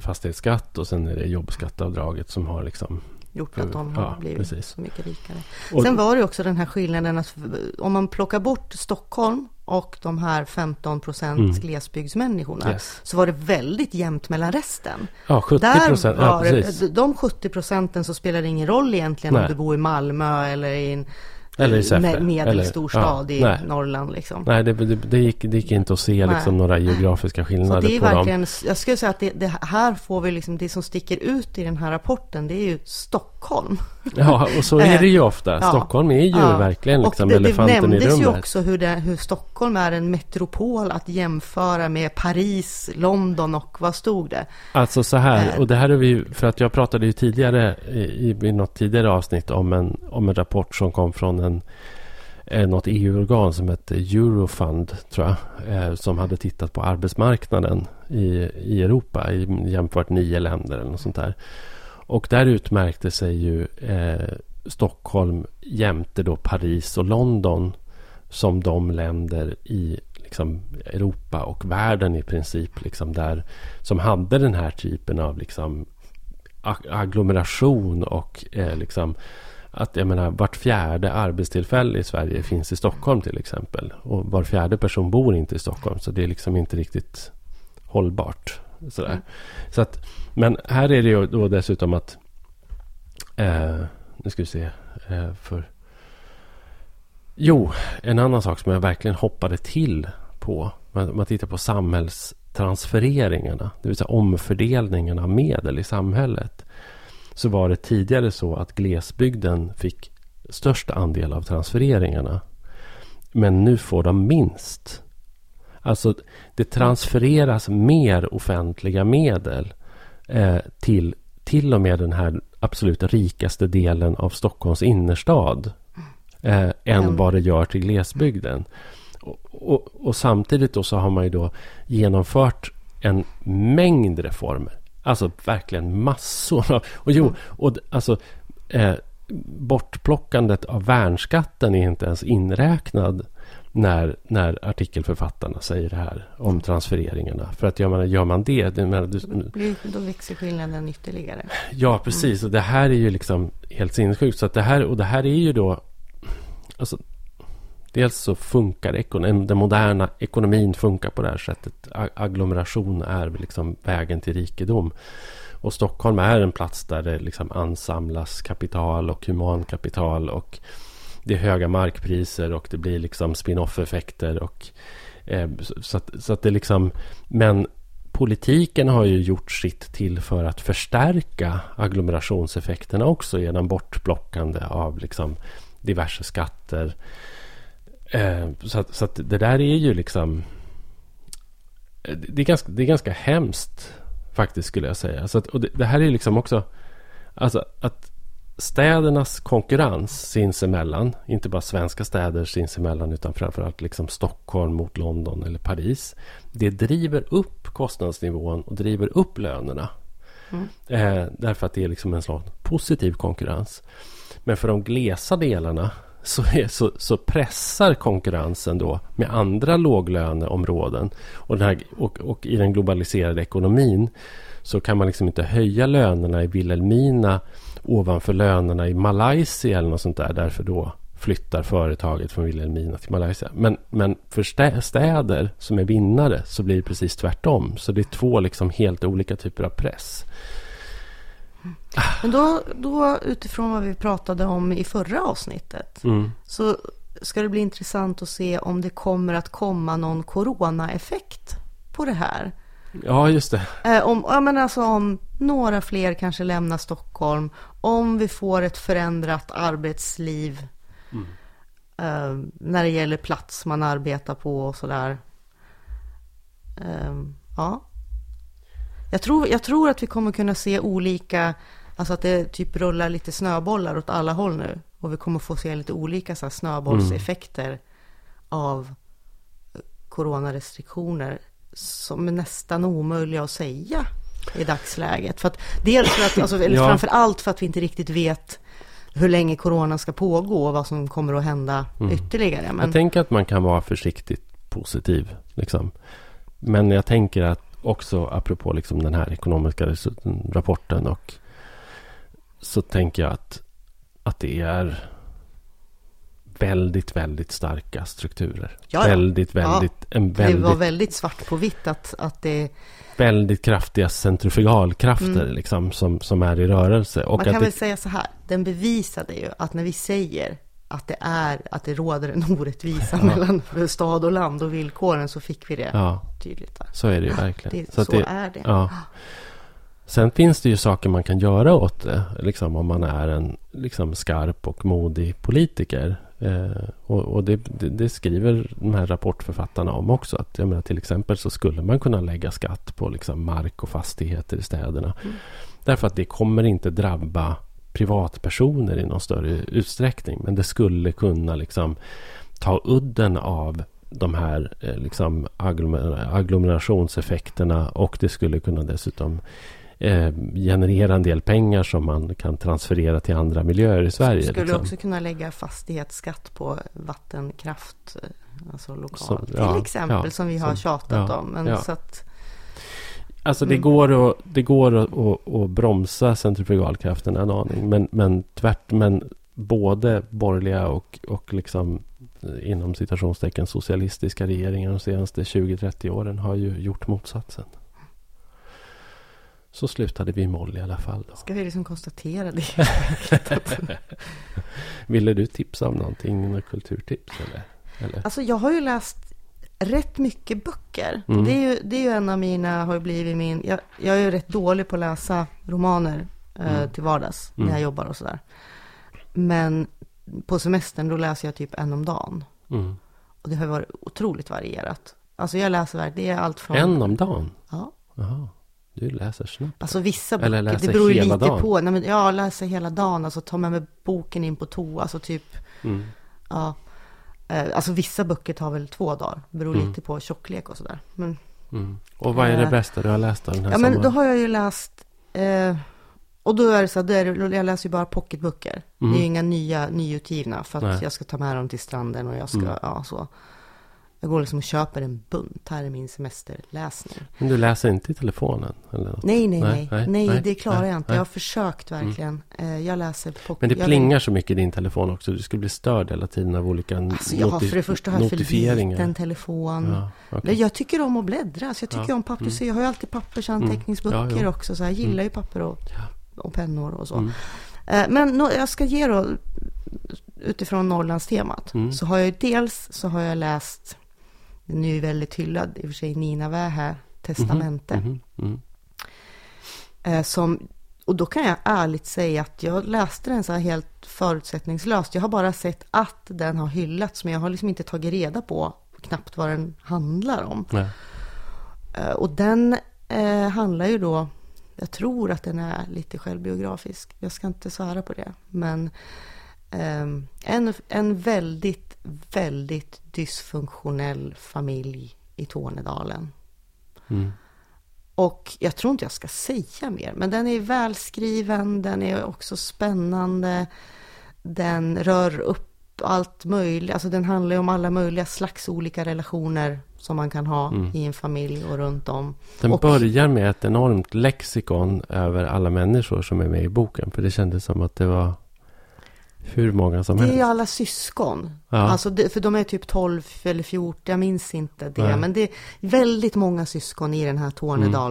fastighetsskatt och sen är det jobbskatteavdraget som har liksom gjort att de har ja, blivit precis. så mycket rikare. Och, Sen var det också den här skillnaden att om man plockar bort Stockholm och de här 15 procent mm. glesbygdsmänniskorna yes. så var det väldigt jämnt mellan resten. Ja, 70 procent. Ja, de 70 procenten så spelar det ingen roll egentligen Nej. om du bor i Malmö eller i en eller i Säffle. Medelstor stad ja, i nej. Norrland liksom. Nej, det, det, det, gick, det gick inte att se liksom, några geografiska skillnader det är på verkligen, dem. Jag skulle säga att det, det, här får vi liksom, det som sticker ut i den här rapporten, det är ju Stockholm. Ja, och så är det ju ofta. Ja. Stockholm är ju ja. verkligen liksom och det, elefanten i rummet. Det nämndes ju också hur, det, hur Stockholm är en metropol att jämföra med Paris, London och vad stod det? Alltså så här, och det här är vi för att jag pratade ju tidigare i, i något tidigare avsnitt om en, om en rapport som kom från en något EU-organ som hette Eurofund, tror jag, eh, som hade tittat på arbetsmarknaden i, i Europa i, jämfört nio länder eller något sånt där. Och där utmärkte sig ju eh, Stockholm jämte då Paris och London som de länder i liksom, Europa och världen i princip liksom, där, som hade den här typen av liksom, agglomeration och eh, liksom, att jag menar, vart fjärde arbetstillfälle i Sverige finns i Stockholm till exempel. Och var fjärde person bor inte i Stockholm. Så det är liksom inte riktigt hållbart. Sådär. Mm. Så att, men här är det ju då dessutom att... Eh, nu ska vi se. Eh, för... Jo, en annan sak som jag verkligen hoppade till på. Om man tittar på samhällstransfereringarna. Det vill säga omfördelningen av medel i samhället så var det tidigare så att glesbygden fick störst andel av transfereringarna. Men nu får de minst. Alltså det transfereras mer offentliga medel eh, till till och med den här absolut rikaste delen av Stockholms innerstad eh, än mm. vad det gör till glesbygden. Och, och, och, samtidigt då så har man ju då genomfört en mängd reformer. Alltså verkligen massor av... Och jo, och alltså... Eh, bortplockandet av värnskatten är inte ens inräknad när, när artikelförfattarna säger det här om transfereringarna. För att gör man, gör man det... det menar, du, då växer skillnaden ytterligare. Ja, precis. Mm. Och det här är ju liksom helt sinnessjukt. Så att det här, och det här är ju då... Alltså, Dels så funkar ekonomin, den moderna ekonomin funkar på det här sättet. Agglomeration är liksom vägen till rikedom. Och Stockholm är en plats där det liksom ansamlas kapital och humankapital. Och det är höga markpriser och det blir liksom spin-off-effekter. Och, eh, så, att, så att det liksom... Men politiken har ju gjort sitt till för att förstärka agglomerationseffekterna också genom bortplockande av liksom diverse skatter Eh, så, att, så att det där är ju liksom... Eh, det är ganska, det är ganska hemskt faktiskt skulle jag säga. Så att, och det, det, här är liksom också... Alltså att städernas konkurrens sinsemellan, inte bara svenska städer sinsemellan utan framförallt liksom Stockholm mot London eller Paris. Det driver upp kostnadsnivån och driver upp lönerna. Mm. Eh, därför att det är liksom en sån positiv konkurrens. Men för de glesa delarna så, är, så, så, pressar konkurrensen då med andra låglöneområden. Och, här, och, och, i den globaliserade ekonomin så kan man liksom inte höja lönerna i Vilhelmina ovanför lönerna i Malaysia eller något sånt där. Därför då flyttar företaget från Vilhelmina till Malaysia. Men, men för städer som är vinnare så blir det precis tvärtom. Så det är två liksom helt olika typer av press. Men då, då utifrån vad vi pratade om i förra avsnittet. Mm. Så ska det bli intressant att se om det kommer att komma någon coronaeffekt på det här. Ja, just det. Eh, om, ja, men alltså om några fler kanske lämnar Stockholm, om vi får ett förändrat arbetsliv mm. eh, när det gäller plats man arbetar på och sådär. Eh, ja. Jag tror, jag tror att vi kommer kunna se olika, alltså att det typ rullar lite snöbollar åt alla håll nu. Och vi kommer få se lite olika så här, snöbollseffekter mm. av coronarestriktioner som är nästan omöjliga att säga i dagsläget. För att, dels för att, alltså, eller ja. framför allt för att vi inte riktigt vet hur länge corona ska pågå och vad som kommer att hända mm. ytterligare. Men... Jag tänker att man kan vara försiktigt positiv. Liksom. Men jag tänker att också apropå liksom den här ekonomiska rapporten och så tänker jag att, att det är väldigt, väldigt starka strukturer. Ja, väldigt, väldigt, ja. En väldigt, det var väldigt svart på vitt att, att det... Väldigt kraftiga centrifugalkrafter mm. liksom, som, som är i rörelse. Och Man kan det... väl säga så här, den bevisade ju att när vi säger att det, är, att det råder en orättvisa *laughs* ja. mellan stad och land och villkoren så fick vi det ja. tydligt. Där. Så är det ju verkligen. Det, så, så det, är det. Ja. Sen finns det ju saker man kan göra åt det. Liksom om man är en liksom skarp och modig politiker. Eh, och, och det, det, det, skriver de här rapportförfattarna om också. Att, jag menar, till exempel så skulle man kunna lägga skatt på liksom mark och fastigheter i städerna. Mm. Därför att det kommer inte drabba privatpersoner i någon större utsträckning. Men det skulle kunna liksom ta udden av de här eh, liksom agglomerationseffekterna och det skulle kunna dessutom eh, generera en del pengar som man kan transferera till andra miljöer i Sverige. Skulle liksom. också kunna lägga fastighetsskatt på vattenkraft, eh, alltså lokalt så, ja, till exempel, ja, som vi har så, tjatat ja, om. Men så att, Alltså det mm. går, att, det går att, att, att bromsa centrifugalkraften en aning. Men, men tvärt, men både borgerliga och, och liksom eh, inom citationstecken socialistiska regeringar de senaste 20-30 åren har ju gjort motsatsen. Så slutade vi i moll i alla fall. Då. Ska vi liksom konstatera det? *laughs* Ville du tipsa om någonting, några kulturtips? Eller? eller? Alltså jag har ju läst rätt mycket böcker. Mm. Det, är ju, det är ju en av mina, har blivit min, jag, jag är ju rätt dålig på att läsa romaner eh, mm. till vardags när jag mm. jobbar och sådär. Men på semestern då läser jag typ en om dagen. Mm. Och det har varit otroligt varierat. Alltså jag läser verkligen, det är allt från... En om dagen? Ja. Aha. Du läser snabbt. Alltså vissa böcker, Eller läser det beror ju lite dagen. på. Nej, men, ja, läser hela dagen. Alltså ta med mig boken in på toa. Alltså typ, mm. ja. Eh, alltså vissa böcker tar väl två dagar. Det beror mm. lite på tjocklek och sådär. Men, mm. Och vad är det eh, bästa du har läst den här Ja, men då har jag ju läst eh, och då är det så att jag läser ju bara pocketböcker. Mm. Det är ju inga nya, nyutgivna för att Nej. jag ska ta med dem till stranden och jag ska, mm. ja så. Jag går liksom och köper en bunt. Här är min semesterläsning. Men du läser inte i telefonen? Eller? Nej, nej, nej, nej. Nej, det klarar nej, jag inte. Jag har försökt verkligen. Mm. Jag läser på... Men det plingar så mycket i din telefon också. Du skulle bli störd hela tiden av olika alltså, jag har för det första har jag för liten telefon. Ja, okay. Jag tycker om att bläddra. Så jag tycker ja. om papper. Mm. jag har ju alltid pappersanteckningsböcker mm. ja, också. Så jag gillar mm. ju papper och, och pennor och så. Mm. Eh, men jag ska ge då, utifrån Norrlandstemat, mm. så har jag dels så har jag läst ju väldigt hyllad, i och för sig Nina Wähä, Testamente. Mm -hmm. mm. Som, och då kan jag ärligt säga att jag läste den så här helt förutsättningslöst. Jag har bara sett att den har hyllats, men jag har liksom inte tagit reda på knappt vad den handlar om. Nej. Eh, och den eh, handlar ju då, jag tror att den är lite självbiografisk. Jag ska inte svara på det. Men eh, en, en väldigt väldigt dysfunktionell familj i Tornedalen. Mm. Och jag tror inte jag ska säga mer, men den är välskriven, den är också spännande. Den rör upp allt möjligt, alltså den handlar om alla möjliga slags olika relationer som man kan ha mm. i en familj och runt om. Den och, börjar med ett enormt lexikon över alla människor som är med i boken, för det kändes som att det var hur många som helst. Det är alla syskon. Ja. Alltså det, för de är typ 12 eller 14, jag minns inte det. Nej. Men det är väldigt många syskon i den här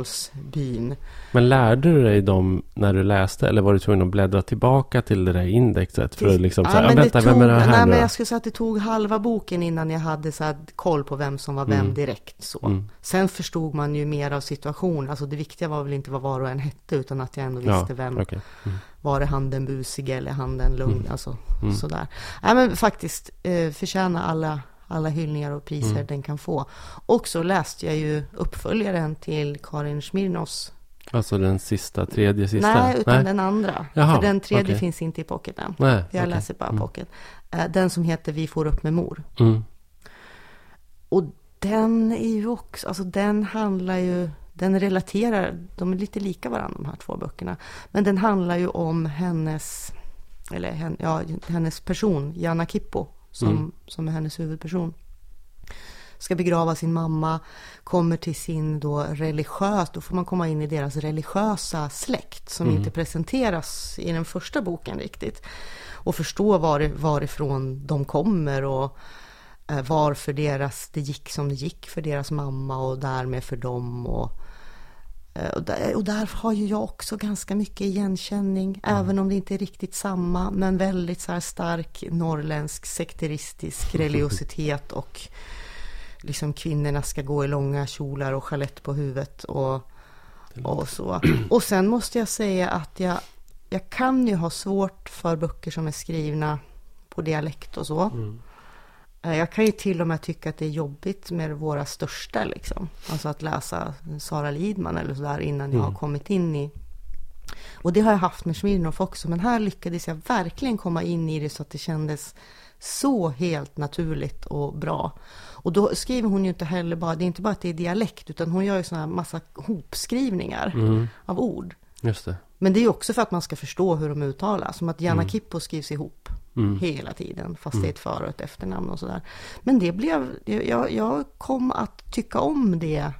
Tornedalsbyn. Men lärde du dig dem när du läste? Eller var du tvungen att bläddra tillbaka till det där indexet? För att liksom säga, men vänta, det vem tog, är det här nej, nu men jag skulle säga att det tog halva boken innan jag hade så koll på vem som var vem Mm. direkt. Så. Mm. Sen förstod man ju mer av situationen. Alltså det viktiga var väl inte vad var och en hette, utan att jag ändå visste Ja, vem. okej. Mm. Var det han den busige eller han den lugn? Mm. Alltså Mm. sådär. Nej men faktiskt, eh, förtjänar alla, alla hyllningar och priser Mm. den kan få. Och så läste jag ju uppföljaren till Karin Smirnos. Alltså den sista, tredje sista? Nej, utan den andra. Jaha, För den tredje okej. finns inte i pocketen. Nej, Jag okej. läser bara Mm. pocket. Eh, Den som heter Vi får upp med mor. Mm. Och den är ju också, alltså den handlar ju, den relaterar, de är lite lika varandra de här två böckerna. Men den handlar ju om hennes, eller hen, ja, hennes person, Jana Kippo, som, Mm. som är hennes huvudperson. Ska begrava sin mamma, kommer till sin då religiös, då får man komma in i deras religiösa släkt som Mm. inte presenteras i den första boken riktigt. Och förstå var, varifrån de kommer och eh, varför deras, det gick som det gick för deras mamma och därmed för dem. Och, och, där, och där har ju jag också ganska mycket igenkänning, även om det inte är riktigt samma, men väldigt så här stark norrländsk sekteristisk *laughs* religiositet och liksom kvinnorna ska gå i långa kjolar och chalett på huvudet och, och så. *clears throat* Och sen måste jag säga att jag, jag kan ju ha svårt för böcker som är skrivna på dialekt och så. Mm. Eh, Jag kan ju till och med tycka att det är jobbigt med våra största liksom. Alltså att läsa Sara Lidman eller sådär innan jag Mm. har kommit in i. Och det har jag haft med Smirnoff också. Men här lyckades jag verkligen komma in i det så att det kändes så helt naturligt och bra. Och då skriver hon ju inte heller bara, det är inte bara att det är dialekt, utan hon gör ju sådana här massa hopskrivningar Mm. av ord. Just det. Men det är ju också för att man ska förstå hur de uttalas. Som att Jana Mm. Kippo skrivs ihop Mm. hela tiden. Fast Mm. det är ett för och ett efternamn och sådär. Men det blev, jag, jag kom att tycka om det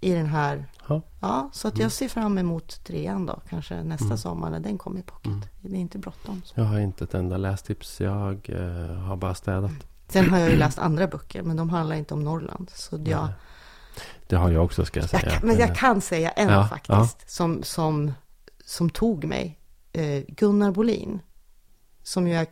i den här. Ja. Ja, så att jag ser fram emot trean då. Kanske nästa Mm. sommar när den kommer i pocket. Mm. Det är inte bråttom. Jag har inte ett enda lästips. Jag eh, har bara städat. Sen har jag ju läst andra böcker, men de handlar inte om Norrland. Så jag, Nej. Det har jag också ska jag jag säga. kan, men jag kan säga en Ja, faktiskt. Som, som, som tog mig. Eh, Gunnar Bolin. Som ju är Ja, ja,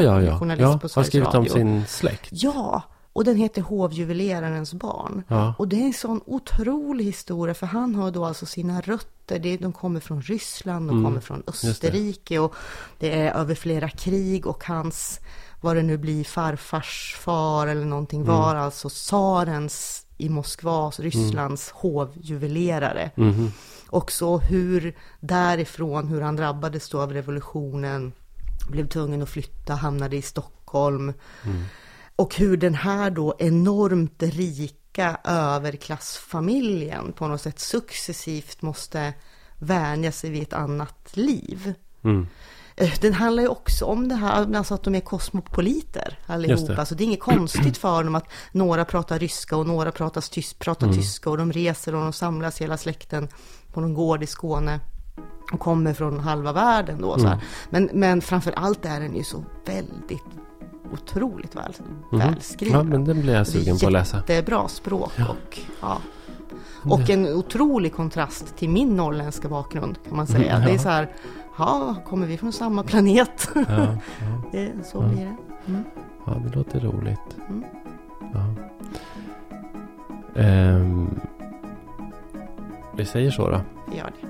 ja. kulturjournalist ja på har Sveriges skrivit om Radio. sin släkt. Ja, och den heter Hovjuvelerarens barn. Ja. Och det är en sån otrolig historia, för han har då alltså sina rötter, det, de kommer från Ryssland, de Mm, kommer från det. Österrike och det är över flera krig och hans, vad det nu blir, farfars far eller någonting Mm. var alltså tsarens i Moskva, Rysslands hovjuvelerare. Mhm. Och så hur därifrån, hur han drabbades då av revolutionen, blev tvungen att flytta, hamnade i Stockholm. Mm. Och hur den här då enormt rika överklassfamiljen på något sätt successivt måste vänja sig vid ett annat liv. Mm. Eh, Den handlar ju också om det här, alltså att de är kosmopoliter allihopa. det. Det. Alltså det är inget konstigt för dem att några pratar ryska och några pratar, tys- pratar Mm. tyska och de reser och de samlas hela släkten på någon gård i Skåne och kommer från halva världen då. Så här. Mm. Men, men framför allt är den ju så väldigt otroligt väl, Mhm. välskriven. Ja, men den blir jag sugen på att läsa. Det är bra språk Ja. och ja. Och en otrolig kontrast till min norrländska bakgrund kan man säga. Mm, Det är ja. så här, ja, kommer vi från samma planet? Ja, ja, *laughs* det, så Ja. blir det. Mm. ja, det låter roligt. Mm. Ja. Ehm, vi säger så då. Gör det.